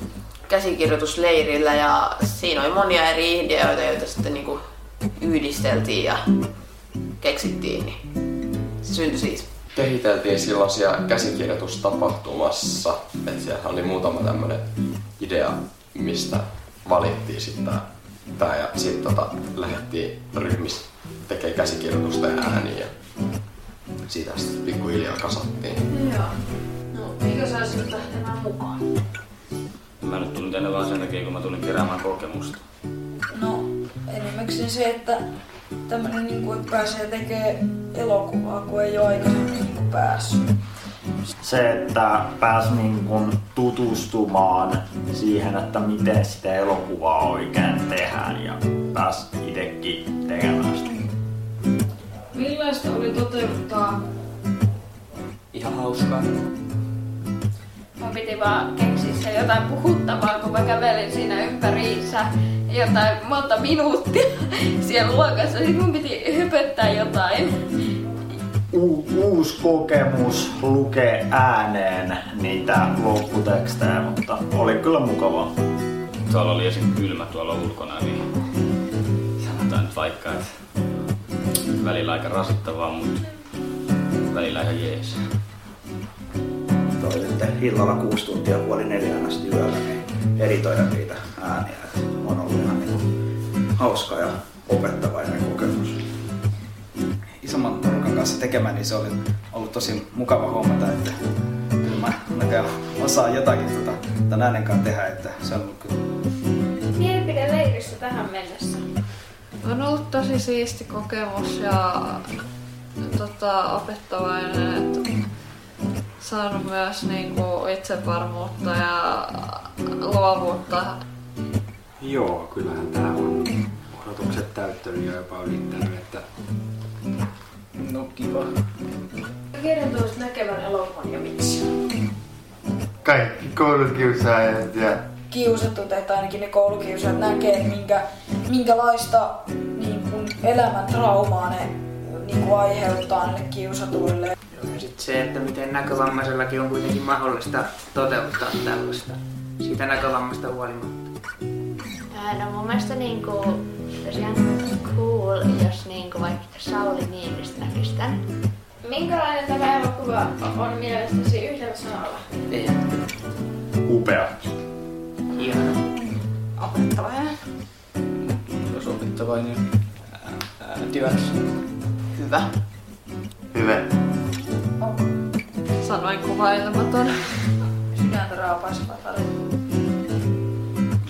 käsikirjoitusleirillä ja siinä oli monia eri ideoita, joita sitten niin kuin yhdisteltiin ja keksittiin. Niin se syntyi siitä. Kehiteltiin silloin siellä käsikirjoitustapahtumassa, että siellä oli muutama tämmöinen idea, mistä valittiin sitten tää ja sitten tota, lähdettiin ryhmissä tekemään käsikirjoitusta ja ääniä. siitä sitten pikkuhiljaa kasattiin. Joo. No, eikö sä olisit lähtemään mukaan? Mä nyt tulin tänne vaan sen takia, kun mä tulin keräämään kokemusta. No, enimmäkseen se, että tämmönen niinku, että pääsee tekemään elokuvaa, kun ei ole aikaisemmin niinku päässyt. Se, että pääsi niin kuin tutustumaan siihen, että miten sitä elokuvaa oikein tehdään ja pääsi itsekin tekemään sitä. Millaista oli toteuttaa? Ihan hauskaa. Mun piti vaan keksiä se jotain puhuttavaa, kun mä kävelin siinä ympäriinsä jotain monta minuuttia siellä luokassa. Sitten mun piti höpöttää jotain. U- uusi kokemus lukee ääneen niitä lopputekstejä, mutta oli kyllä mukavaa. Tuolla oli esim. kylmä tuolla ulkona, niin sanotaan nyt vaikka, että välillä aika rasittavaa, mutta välillä ihan jees. Toi sitten illalla kuusi tuntia puoli neljään asti yöllä, niin editoida niitä ääniä. Et on ollut ihan niinku hauska ja opettavainen kokemus. isomman porukan kanssa tekemään, niin se oli ollut tosi mukava huomata, että kyllä mä näköjään osaan jotakin tota, tämän äänen kanssa tehdä, että se on ollut kyllä Mielipide leirissä tähän mennessä. On ollut tosi siisti kokemus ja tota, opettavainen, että saanut myös niinku itsevarmuutta ja luovuutta. Joo, kyllähän tää on odotukset täyttänyt ja jopa ylittänyt, että no kiva. Kertoisi näkevän elokuvan ja miksi. Kaikki koulukiusaajat ja Kiusatut, että ainakin ne koulukiusaajat näkee, minkä, minkälaista niin kuin elämän traumaa ne niin kuin aiheuttaa niille kiusatuille. Ja sitten se, että miten näkövammaisellakin on kuitenkin mahdollista toteuttaa tällaista. Siitä näkövammasta huolimatta. Ää, No mun mielestä niinku, tosiaan cool, jos niinku vaikka Sauli Niinistö näkisi tän. Minkälainen tämä elokuva on mielestäsi yhdellä sanalla? Upea. Hieno. Opettavainen. Jos opettavainen. Ää, työläs. Hyvä. hyvä. Sanoin kuvailematon. Sydäntä raapaiseva tarina.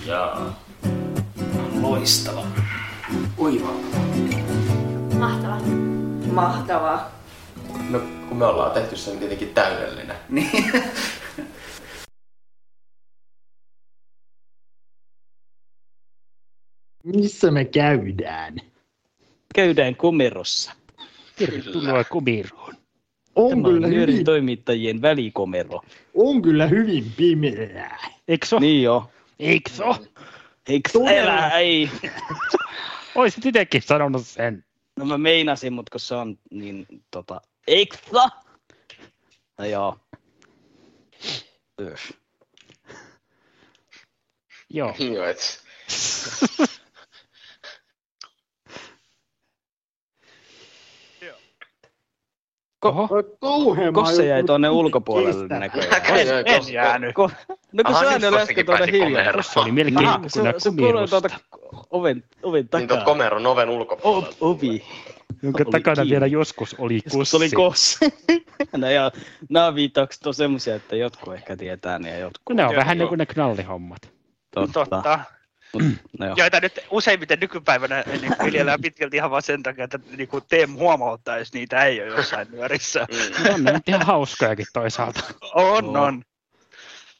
Jaa. Loistava. Oiva. Mahtava. Mahtavaa. No kun me ollaan tehty sen tietenkin täydellinen. Niin. Missä me käydään? Käydään komerossa. Tervetuloa komeroon. On Tämä kyllä on hyvin, toimittajien välikomero. on kyllä hyvin pimeää. Eikö Niin jo. Eikö so? Eikö elää? Ei. Oisit itsekin sanonut sen. No mä meinasin, mutta kun se on niin tota... Eikö? No joo. Öh. Joo. Joo, et Ko- Kauhean Kosse jäi juttu tuonne ulkopuolelle näköjään. En Kosse- jäänyt. Ko- no kun se nyt aina Kossekin tuonne hiljaa. Kosse oli melkein Aha, kun se, se tuolta oven, oven niin tuot takaa. komeron oven O- ulkopuolella. ovi. Jonka Oli takana kiinni. vielä joskus oli Joskus kussi. oli kosse. no ja nämä viittaukset on semmoisia, että jotkut ehkä tietää ne ja jotkut. Kun ne on Joo, vähän joo. niin kuin ne knallihommat. Totta. Totta. No. Joita nyt useimmiten nykypäivänä niin viljellään pitkälti ihan vaan sen takia, että niin kuin Teemu huomauttaa, jos niitä ei ole jossain nyörissä. Mm. On ne ihan hauskojakin toisaalta. On, on.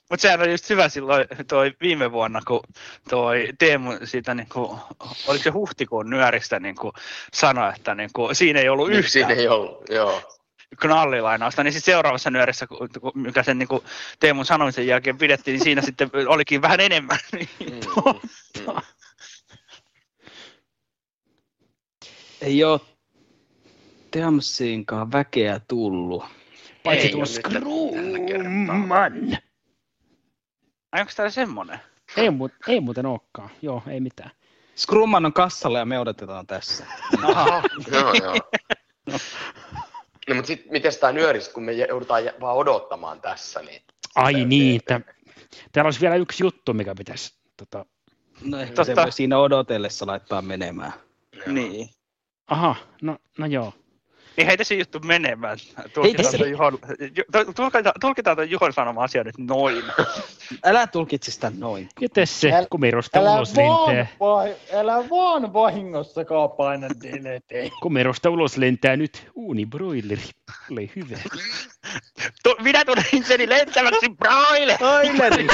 Mutta sehän oli just hyvä silloin toi viime vuonna, kun toi Teemu siitä niinku, oliko se huhtikuun nyöristä niinku sanoi, että niinku, siinä ei ollut Niin, yhtään Siinä ei ollut, joo. Knallilainausta, niin sitten seuraavassa nyörissä, mikä sen niinku Teemun sanomisen jälkeen pidettiin, niin siinä sitten olikin vähän enemmän. Mm. Ei oo Teamsiinkaan väkeä tullut. Paitsi Ei tuo Screwman. Ai onko täällä semmonen? Ei, mu- ei muuten olekaan. Joo, ei mitään. Scrumman on kassalla ja me odotetaan tässä. Aha, joo, joo. No, mutta sitten miten tämä nyöristä, kun me joudutaan vaan odottamaan tässä, niin... Ai niin, että täällä olisi vielä yksi juttu, mikä pitäisi... Tota... No ehkä Totta. se voi siinä odotellessa laittaa menemään. Niin. Aha, no, no joo. Niin heitä se juttu menemään. Tulkitaan se. toi Juhon, tulkitaan, sanoma asia nyt noin. Älä tulkitse sitä noin. Mites se kumirusta Älä ulos vaan, vai, älä vaan vahingossakaan paina delete. Kumirusta ulos lentää nyt uunibroileri. Ole hyvä. Tu, minä tulen itseni lentäväksi broileri! Broileri!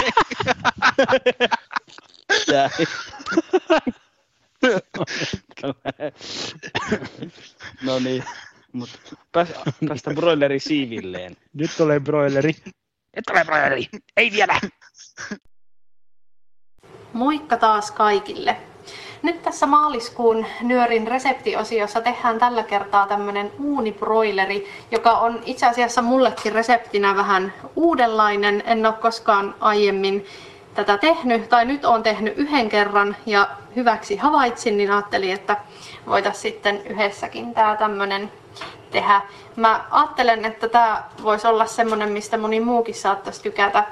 No niin, mutta pääs, päästä broileri siivilleen. Nyt tulee broileri. Nyt tulee broileri! Ei vielä! Moikka taas kaikille! Nyt tässä maaliskuun nyörin reseptiosiossa tehdään tällä kertaa tämmönen uunibroileri, joka on itse asiassa mullekin reseptinä vähän uudenlainen. En ole koskaan aiemmin tätä tehnyt, tai nyt olen tehnyt yhden kerran ja hyväksi havaitsin, niin ajattelin, että voitaisiin sitten yhdessäkin tämä tämmönen tehdä. Mä ajattelen, että tämä voisi olla semmonen, mistä moni muukin saattaisi tykätä.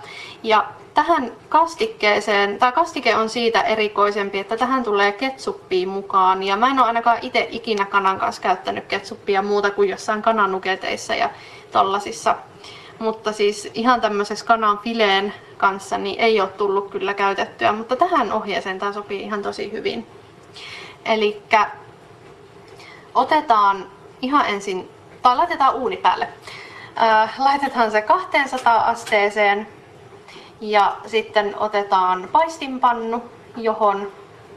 Ja tähän kastikkeeseen, tämä kastike on siitä erikoisempi, että tähän tulee ketsuppia mukaan. Ja mä en ole ainakaan itse ikinä kanan kanssa käyttänyt ketsuppia muuta kuin jossain kananuketeissa ja tollasissa. Mutta siis ihan tämmöisessä kanan fileen kanssa niin ei ole tullut kyllä käytettyä, mutta tähän ohjeeseen tämä sopii ihan tosi hyvin. Eli otetaan ihan ensin, tai laitetaan uuni päälle. Äh, laitetaan se 200 asteeseen ja sitten otetaan paistinpannu, johon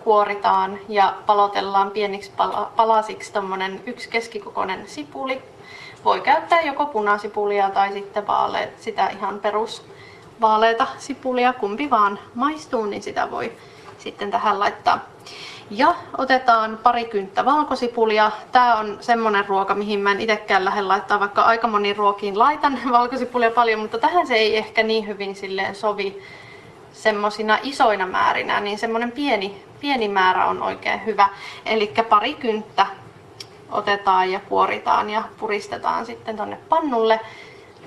kuoritaan ja palotellaan pieniksi pala- palasiksi tommonen yksi keskikokoinen sipuli. Voi käyttää joko punasipulia tai sitten vaale, sitä ihan perus vaaleita sipulia, kumpi vaan maistuu, niin sitä voi sitten tähän laittaa. Ja otetaan pari kynttä valkosipulia. Tää on semmonen ruoka, mihin mä en itekään lähde laittaa, vaikka aika moni ruokiin laitan valkosipulia paljon, mutta tähän se ei ehkä niin hyvin silleen sovi semmosina isoina määrinä, niin semmonen pieni, pieni määrä on oikein hyvä. Eli pari kynttä otetaan ja kuoritaan ja puristetaan sitten tonne pannulle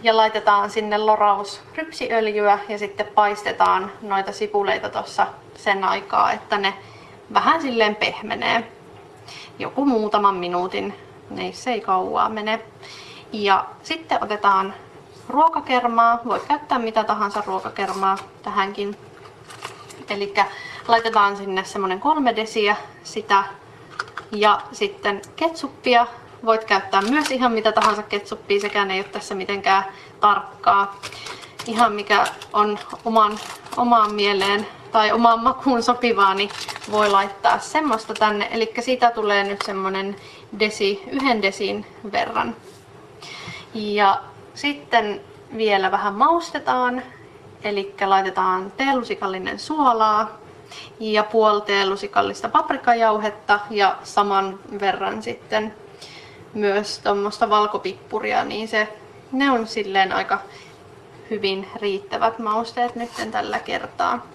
ja laitetaan sinne loraus rypsiöljyä ja sitten paistetaan noita sipuleita tuossa sen aikaa, että ne vähän silleen pehmenee. Joku muutaman minuutin, niissä ei kauaa mene. Ja sitten otetaan ruokakermaa, voit käyttää mitä tahansa ruokakermaa tähänkin. Eli laitetaan sinne semmonen kolme desiä sitä ja sitten ketsuppia. Voit käyttää myös ihan mitä tahansa ketsuppia, sekään ei ole tässä mitenkään tarkkaa. Ihan mikä on oman, omaan mieleen tai omaan makuun sopivaa, niin voi laittaa semmoista tänne. Eli siitä tulee nyt semmonen desi, yhden desin verran. Ja sitten vielä vähän maustetaan. Eli laitetaan teelusikallinen suolaa ja puoli teelusikallista paprikajauhetta ja saman verran sitten myös tuommoista valkopippuria, niin se, ne on silleen aika hyvin riittävät mausteet nyt tällä kertaa.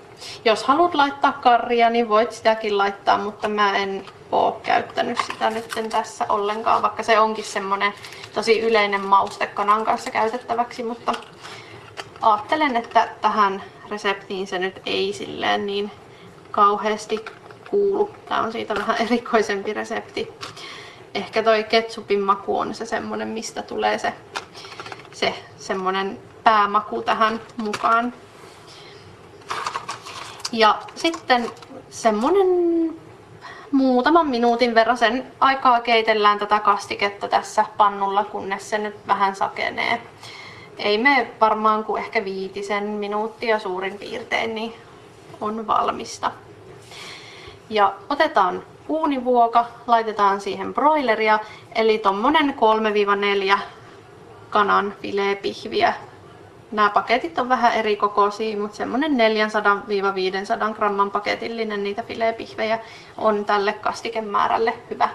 Jos haluat laittaa karria, niin voit sitäkin laittaa, mutta mä en oo käyttänyt sitä nyt tässä ollenkaan, vaikka se onkin semmonen tosi yleinen mauste kanan kanssa käytettäväksi, mutta ajattelen, että tähän reseptiin se nyt ei silleen niin kauheasti kuulu. Tää on siitä vähän erikoisempi resepti. Ehkä toi ketsupin maku on se semmonen, mistä tulee se, se semmonen päämaku tähän mukaan. Ja sitten semmonen muutaman minuutin verran sen aikaa keitellään tätä kastiketta tässä pannulla, kunnes se nyt vähän sakenee. Ei me varmaan kuin ehkä viitisen minuuttia suurin piirtein, niin on valmista. Ja otetaan uunivuoka, laitetaan siihen broileria, eli tommonen 3-4 kanan fileepihviä. Nämä paketit on vähän eri kokoisia, mutta semmonen 400-500 gramman paketillinen niitä fileepihvejä on tälle kastikemäärälle hyvä.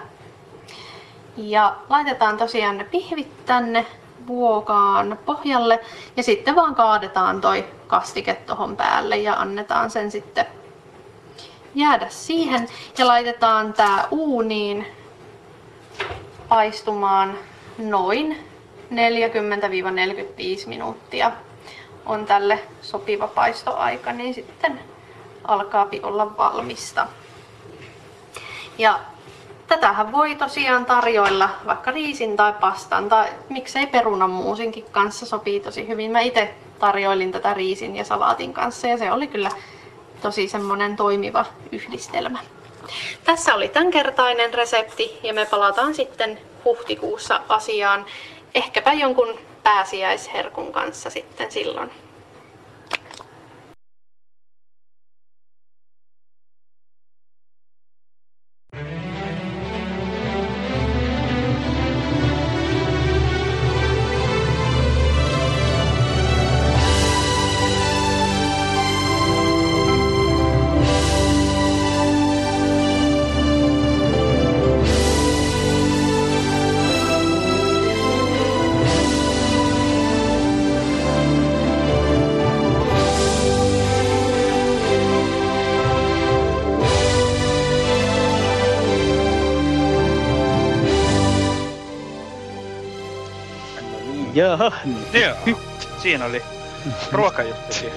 Ja laitetaan tosiaan ne pihvit tänne vuokaan pohjalle ja sitten vaan kaadetaan toi kastike tohon päälle ja annetaan sen sitten jäädä siihen ja laitetaan tää uuniin paistumaan noin 40-45 minuuttia on tälle sopiva paistoaika, niin sitten alkaa olla valmista. Ja tätähän voi tosiaan tarjoilla vaikka riisin tai pastan tai miksei perunanmuusinkin kanssa sopii tosi hyvin. Mä itse tarjoilin tätä riisin ja salaatin kanssa ja se oli kyllä tosi semmonen toimiva yhdistelmä. Tässä oli tämänkertainen resepti ja me palataan sitten huhtikuussa asiaan. Ehkäpä jonkun pääsiäisherkun kanssa sitten silloin. Jaha, Joo, siinä oli ruokajuttukin.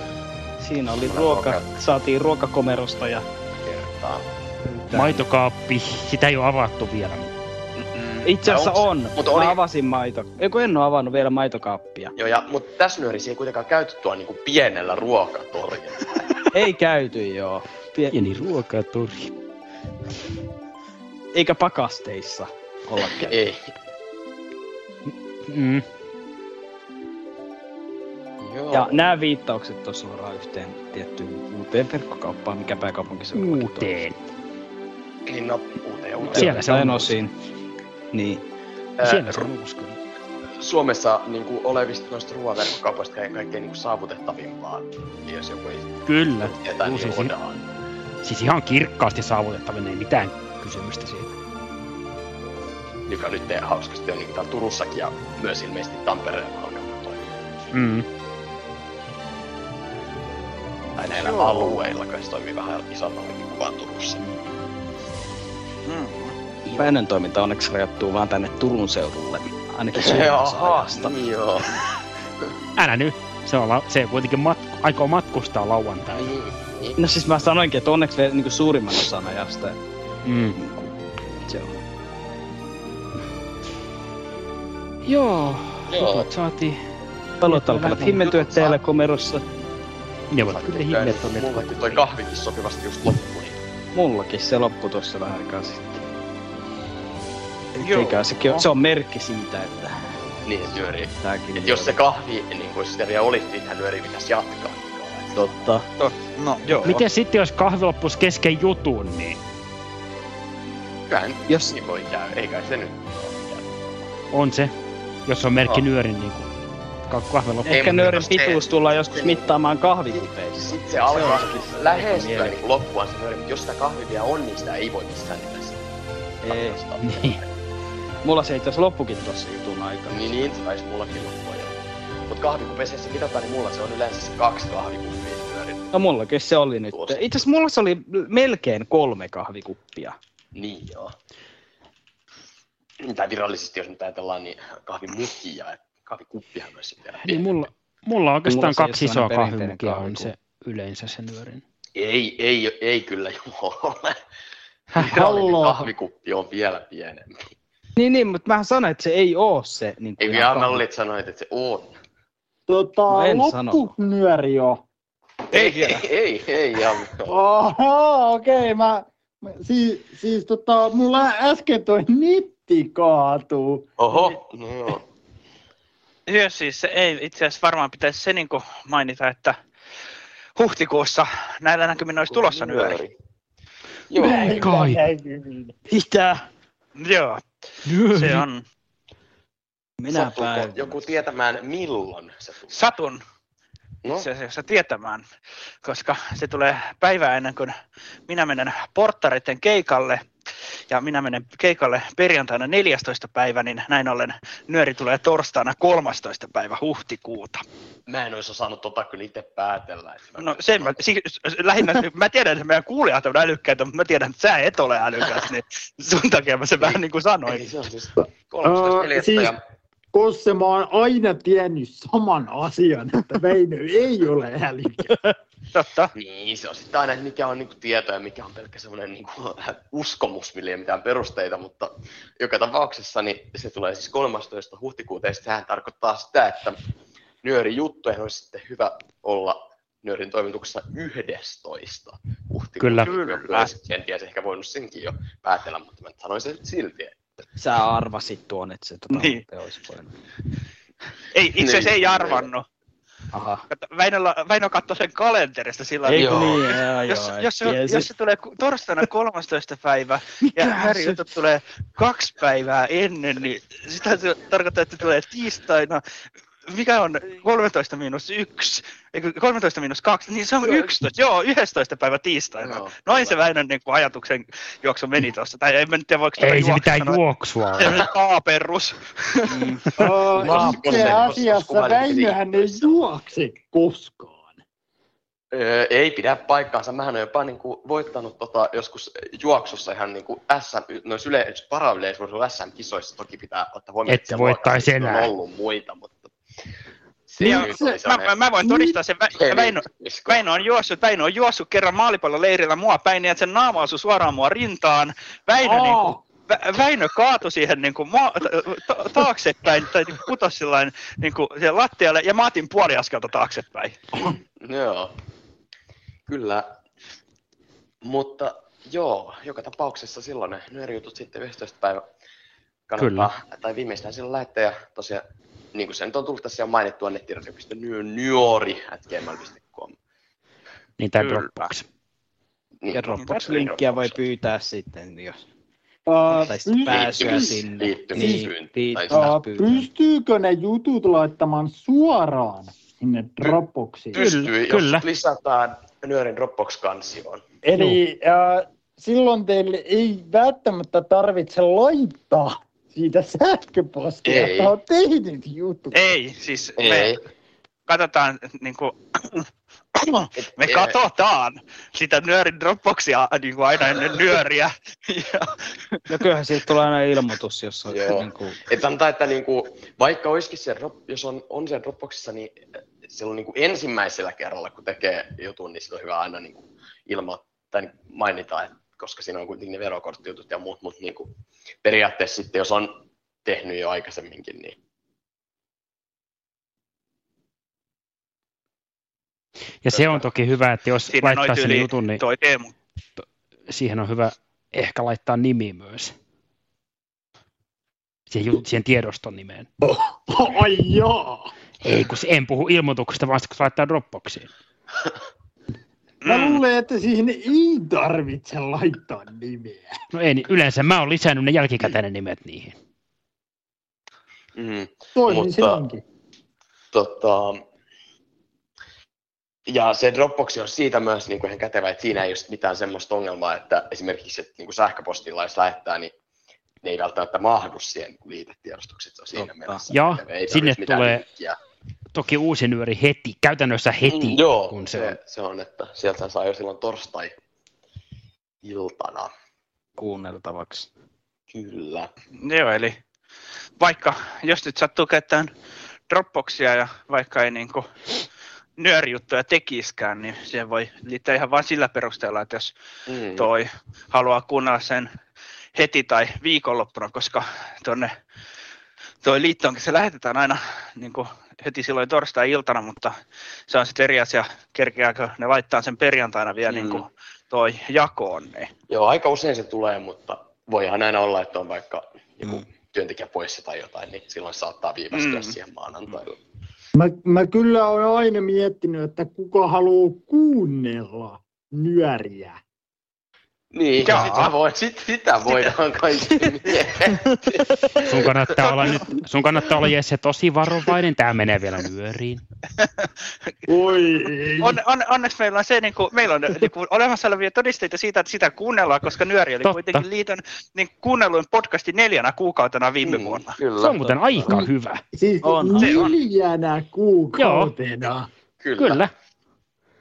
Siinä oli ruoka, saatiin ruokakomerosta ja kertaa. Maitokaappi, sitä ei ole avattu vielä. Itse asiassa onks- on. mutta Mä oli- avasin maito. Eikö en oo avannut vielä maitokaappia? Joo, ja, mutta tässä nyörissä ei kuitenkaan käyty tuolla niinku pienellä ruokatorilla. Ei käyty joo. Pie- Pieni ruokatori. Eikä pakasteissa olla käyty. Ei. Mm. Joo. Ja nämä viittaukset on suoraan yhteen tiettyyn uuteen verkkokauppaan, mikä pääkaupunkissa on. Uuteen. Niin no, uuteen uuteen. Siellä se on osin. Niin. Ää, Siellä se on uusi kyllä. Suomessa niin kuin, olevista noista ruoaverkkokaupoista kaikkein, kaikkein niin saavutettavimpaa, jos joku ei Kyllä. tietää, niin siis, Odaan. siis ihan kirkkaasti saavutettavien, ei mitään kysymystä siitä. Joka nyt hauskasti on niin Turussakin ja myös ilmeisesti Tampereella on ollut toimia. Mm. Tai näillä Joo. alueilla, kun se toimii vähän isommallakin kuin vaan Turussa. Päinen toiminta onneksi rajoittuu vaan tänne Turun seudulle. Ainakin niin joo. Älä nyt. Se, on, la- se kuitenkin matku, aikoo matkustaa lauantaina. Niin, No siis mä sanoinkin, että onneksi vielä niin suurimman osan ajasta. Mm. Se on. Joo. Joo. Jutut saatiin. Talot alkavat himmentyä teillä komerossa. Ne ovat kyllä himmettoneet. Mullekin toi kahvikin sopivasti just loppui. Niin. Mullakin se loppui tuossa vähän aikaa sitten. Joo. Sekin on, se on merkki siitä, että Niin, se nyörii. tääkin Et jos se kahvi, niin kuin sitä vielä olisi, niin hän nyörii pitäisi jatkaa. Totta. No, joo. Miten sitten, jos kahvi loppuisi kesken jutun, niin Kyllähän Jos- niin voi käydä, eikä se nyt. on se, jos on merkki Joo. nyörin niin kuin loppu. Ei, Ehkä nöörin se- pituus tullaan joskus mittaamaan kahvikupeissa. Sitten se alkaa Se on se- lähestyä se- niin loppuaan se nyöri, mutta jos sitä kahvia vielä on, niin sitä ei voi missään nimessä. Ei. Niin. Mulla se itse asiassa loppukin tossa jutun aikana. Niin, niin, se taisi mullakin loppua jo. Mut kahvikupessa mitataan, niin mulla se on yleensä se kaksi kahvikuppia. No mullakin se oli nyt. Itse asiassa mulla se oli melkein kolme kahvikuppia. Niin joo. Tai virallisesti, jos nyt ajatellaan, niin kahvimukia, kahvikuppihan myös sitten Niin mulla, mulla oikeastaan Mulla kaksi ei ole isoa kahvimukia on se yleensä se nyörin. Ei, ei, ei kyllä joo ole. Virallinen halloo. kahvikuppi on vielä pienempi. Niin, niin, mutta mä sanoin, että se ei oo se. Niin Ei vielä mä olin, että sanoit, että se on. Tota, No loppunyöri jo. Ei, ei, ei, ei, ja Oho, okei, okay, mä, mä siis, siis tota, mulla äsken toi nitti kaatuu. Oho, no joo. Joo, siis se ei itse asiassa varmaan pitäisi se niin mainita, että huhtikuussa näillä näkymin olisi tulossa nyöri. Joo, Ei kai. Mitä? Joo, se on. Minä päivänä. joku tietämään milloin se tulee? Satun No, itse asiassa tietämään, koska se tulee päivää ennen kuin minä menen porttaritten keikalle ja minä menen keikalle perjantaina 14. päivä, niin näin ollen nyöri tulee torstaina 13. päivä huhtikuuta. mä en olisi osannut tota kyllä itse päätellä. Että mä No sen mä, si, lähinnä, mä tiedän, että meidän kuulijat on älykkäitä, mutta mä tiedän, että sä et ole älykäs, niin sun takia mä sen vähän niin kuin sanoin. Eli se on siis Öö, 13.4. siis, ja koska mä oon aina tiennyt saman asian, että Väinö ei ole älykäs. Totta. Niin, se on sitten aina, että mikä on niinku tieto ja mikä on pelkkä semmoinen niinku uskomus, millä ei ole mitään perusteita, mutta joka tapauksessa niin se tulee siis 13. huhtikuuta ja sehän tarkoittaa sitä, että nyörin juttujen olisi sitten hyvä olla nyörin toimituksessa 11. huhtikuuta. Kyllä. Kyllä. Olisi kenties ehkä voinut senkin jo päätellä, mutta mä sanoin sen silti. Sä arvasit tuon, että se tota, Niin. niin. olisi voinut. Ei, itse asiassa Niin, ei arvannut. Aha. Kato, Väinöllä, Väinö katsoi sen kalenterista sillä tavalla, niin? että Joo, jos, joo, jos, se, tiesi. jos se tulee torstaina 13. päivä ja Harry jutut tulee kaksi päivää ennen, niin sitä se tarkoittaa, että tulee tiistaina. Mikä on 13 miinus 1? Eikö 13 miinus 2? Niin se on 11. Joo, 11. päivä tiistaina. Joo, Noin se Väinön niin kuin ajatuksen juoksu meni tuossa. Tai en mä nyt tiedä, voiko Ei se mitään sanoa. juoksua ole. Se on aaperrus. Mm. Itse asiassa Väinöhän ei juokse koskaan. Öö, ei pidä paikkaansa. Mähän olen jopa niin kuin voittanut tota, joskus juoksussa ihan niin kuin SM, noissa yle, parayleisurheilu SM-kisoissa toki pitää ottaa huomioon, Et että voittaisi enää. on ollut muita, mutta se Niin, nyt oli mä, mä, mä voin todistaa sen, Vä- Heli- Väinö, Väinö, on juossut, Väinö on juossut kerran maalipalloleirillä mua päin, niin että sen naama osui suoraan mua rintaan. Väinö, Aa. niin kuin, Vä- Väinö kaatui siihen niin kuin, ta- taaksepäin, tai niin putosi sillain, niin kuin, siihen lattialle, ja mä otin puoli askelta taaksepäin. Joo, kyllä. Mutta joo, joka tapauksessa silloin ne nyörijutut sitten 11. päivä kannattaa, tai viimeistään silloin lähettää. Ja tosiaan, niin kuin se nyt on tullut tässä jo mainittua, nettiradio.nyori.gmail.com. Niin tämä. Dropbox. Niin, Ja Dropbox-linkkiä voi pyytää sitten, jos Uh, tai sitten pääsyä sinne. Niin, Uh, pystyykö ne jutut laittamaan suoraan sinne Dropboxiin? Pystyy, Kyllä. jos lisätään nyörin Dropbox-kansioon. Eli uh, silloin teille ei välttämättä tarvitse laittaa siitä sähköpostia, Ei. että on tehnyt juttu. Ei, siis Ei. me katsotaan, niin kuin, me katsotaan sitä nyörin Dropboxia niin kuin aina ennen nyöriä. Ja, No kyllähän siitä tulee aina ilmoitus, jos on Joo. niin kuin, Et sanotaan, että niinku, vaikka olisikin se, jos on, on siellä Dropboxissa, niin silloin niinku ensimmäisellä kerralla, kun tekee jutun, niin sitä on hyvä aina niinku ilmoittaa tai mainita, että koska siinä on kuitenkin ne verokorttijutut ja muut, mutta niinku, periaatteessa sitten, jos on tehnyt jo aikaisemminkin, niin Ja se on toki hyvä, että jos siinä laittaa sen jutun, niin toi Teemu. siihen on hyvä ehkä laittaa nimi myös. Siihen, jut- siihen tiedoston nimeen. Ai joo! Ei, kun se- en puhu ilmoituksesta, vaan sitten kun se laittaa Dropboxiin. Mä Mm. luulen, että siihen ei tarvitse laittaa nimeä. No ei, niin yleensä mä oon lisännyt ne jälkikäteen ne nimet niihin. mm, Mutta- silloinkin. tota, ja se Dropbox on siitä myös niin kuin ihan kätevä, että siinä ei ole mitään semmoista ongelmaa, että esimerkiksi että niin kuin sähköpostilla jos lähettää, niin ne ei välttämättä mahdu siihen liitetiedostukseen, se on siinä mielessä. Ja kätevä, ei sinne tulee linkkiä. Toki uusi nyöri heti, käytännössä heti, Mm, joo, kun se, se, on. se on, että sieltä saa jo silloin torstai-iltana. kuunneltavaksi. Kyllä. Joo, eli vaikka jos nyt sattuu käyttämään Dropboxia ja vaikka ei niinku nyörijuttuja tekiskään, niin siihen voi liittää ihan vain sillä perusteella, että jos Mm. toi haluaa kuunnella sen heti tai viikonloppuna, koska tuonne toi liittoonkin se lähetetään aina niin kuin heti silloin torstai-iltana, mutta se on sitten eri asia, kerkeääkö ne laittaa sen perjantaina vielä Mm. niin kuin toi jakoon. Niin. Joo, aika usein se tulee, mutta voihan aina olla, että on vaikka joku työntekijä poissa tai jotain, niin silloin saattaa viivästyä Mm. siihen maanantaille. Mä, mä kyllä olen aina miettinyt, että kuka haluaa kuunnella nyöriä. Niin, Jaa. sitä, voi, sit, sitä voidaan kaikki miettiä. Sun kannattaa olla nyt, sun kannattaa olla Jesse tosi varovainen, tää menee vielä nyöriin. Oi, On, on, onneksi meillä on, se, niin kuin, meillä on niin kuin, olemassa olevia todisteita siitä, että sitä kuunnellaan, koska Nyöri oli Totta. kuitenkin liiton niin kuunnelluin podcasti neljänä kuukautena viime vuonna. Kyllä. Se on muuten aika hyvä. Siis On, neljänä kuukautena. Kyllä. Kyllä.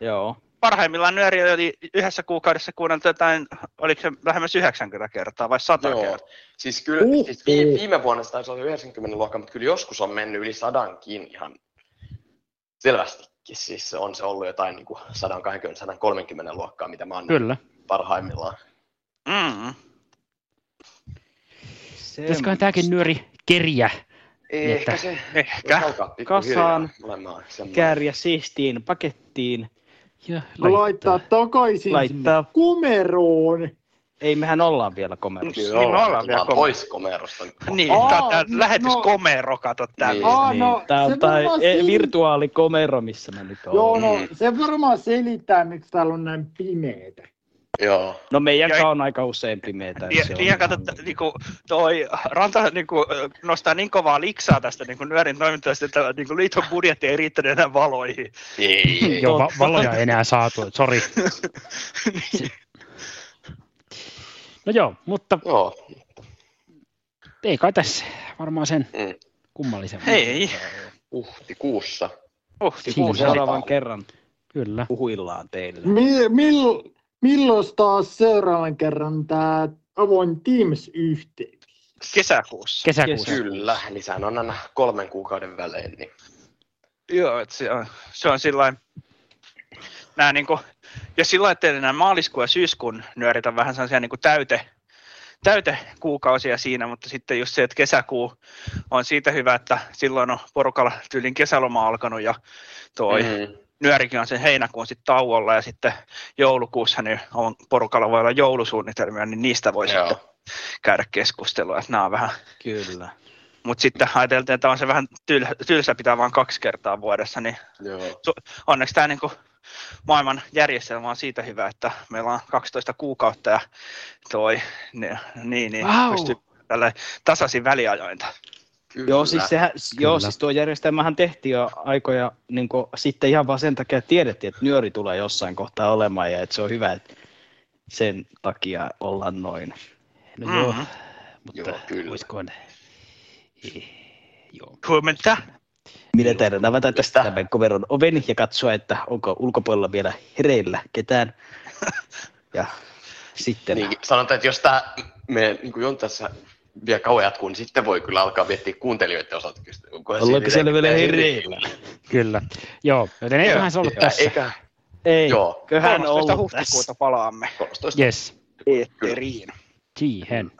Joo. Parhaimmillaan Nyöri oli yhdessä kuukaudessa kuunneltu jotain, oliko se lähemmäs 90 kertaa vai 100 Joo. kertaa? Siis kyllä, siis vi- viime vuonna se taisi olla 90 luokka, mutta kyllä joskus on mennyt yli sadankin ihan selvästi. siis on se ollut jotain niin 120-130 luokkaa, mitä mä oon Kyllä. parhaimmillaan. Mm. Pitäisiköhän tämäkin nyöri keriä? Ehkä se. Ehkä. Kasaan, kääriä siistiin pakettiin. Ja Laittaa takaisin Laittaa. kumeroon. Ei, mehän ollaan vielä komerossa. Joo, Niin me ollaan vielä tullaan pois komerosta. Niin, Aa, tää on tää no- lähetyskomero, kato tää. Niin. Aa, no, Tää on tää varmaan e- sel- virtuaalikomero, missä me nyt Joo, ollaan. no se varmaan selittää, miksi täällä on näin pimeetä. Joo. No meidän Ja- on aika usein pimeitä. Ja, niin, kato, ihan- että niinku, toi Ranta niinku, nostaa niin kovaa liksaa tästä niinku, nyörin toimintaista, että niinku, liiton budjetti ei riittänyt enää valoihin. Ei, Joo, va- valoja ei enää saatu, sori. No joo, mutta Joo. ei kai tässä varmaan sen Mm. kummallisen. Ei. Huhtikuussa. Huhtikuussa. Seuraavan kerran Kyllä. puhuillaan teille. Mi- mill- milloin taas seuraavan kerran tämä avoin Teams-yhteys? Kesäkuussa. Kesäkuussa. Kyllä, niin sehän on aina kolmen kuukauden välein. Niin. Joo, että se on, se on sillä nää niinku, jos sillä lailla, että nämä maaliskuun ja syyskuun nyörit on vähän sellaisia niinku täyte, täyte kuukausia siinä, mutta sitten just se, että kesäkuu on siitä hyvä, että silloin on porukalla tyylin kesäloma alkanut ja toi Mm. Nyörikin on sen heinäkuun sitten tauolla ja sitten joulukuussa niin on porukalla voi olla joulusuunnitelmia, niin niistä voi Joo. sitten käydä keskustelua, että nämä on vähän Kyllä. mutta sitten ajateltiin, että on se vähän tylsä, tylsä pitää vain kaksi kertaa vuodessa, niin Joo. onneksi tämä niinku maailman järjestelmä on siitä hyvä, että meillä on 12 kuukautta ja toi, niin, niin, niin Vau. pystyy tällä tasaisin väliajointa. Joo, siis, sehän, joo, Kyllä. siis tuo järjestelmähän tehtiin jo aikoja niin sitten ihan vaan sen takia, että tiedettiin, että nyöri tulee jossain kohtaa olemaan ja että se on hyvä, että sen takia ollaan noin. No joo, Mhm. mutta Joo, kyllä. Joo. Huomenta. Minä taidan avata tästä tämän komeron oven ja katsoa, että onko ulkopuolella vielä hereillä ketään. Ja sitten... Niin, sanotaan, että jos tämä me niin kuin tässä vielä kauan jatkuu, niin sitten voi kyllä alkaa miettiä kuuntelijoiden osalta. Ollaanko siellä vielä hereillä? Kyllä. Joo, joten eiköhän se ollut tässä. Eikä. Ei, Joo. köhän ollut huhtikuuta tässä. palaamme. 13. Yes. Eetteriin. Siihen.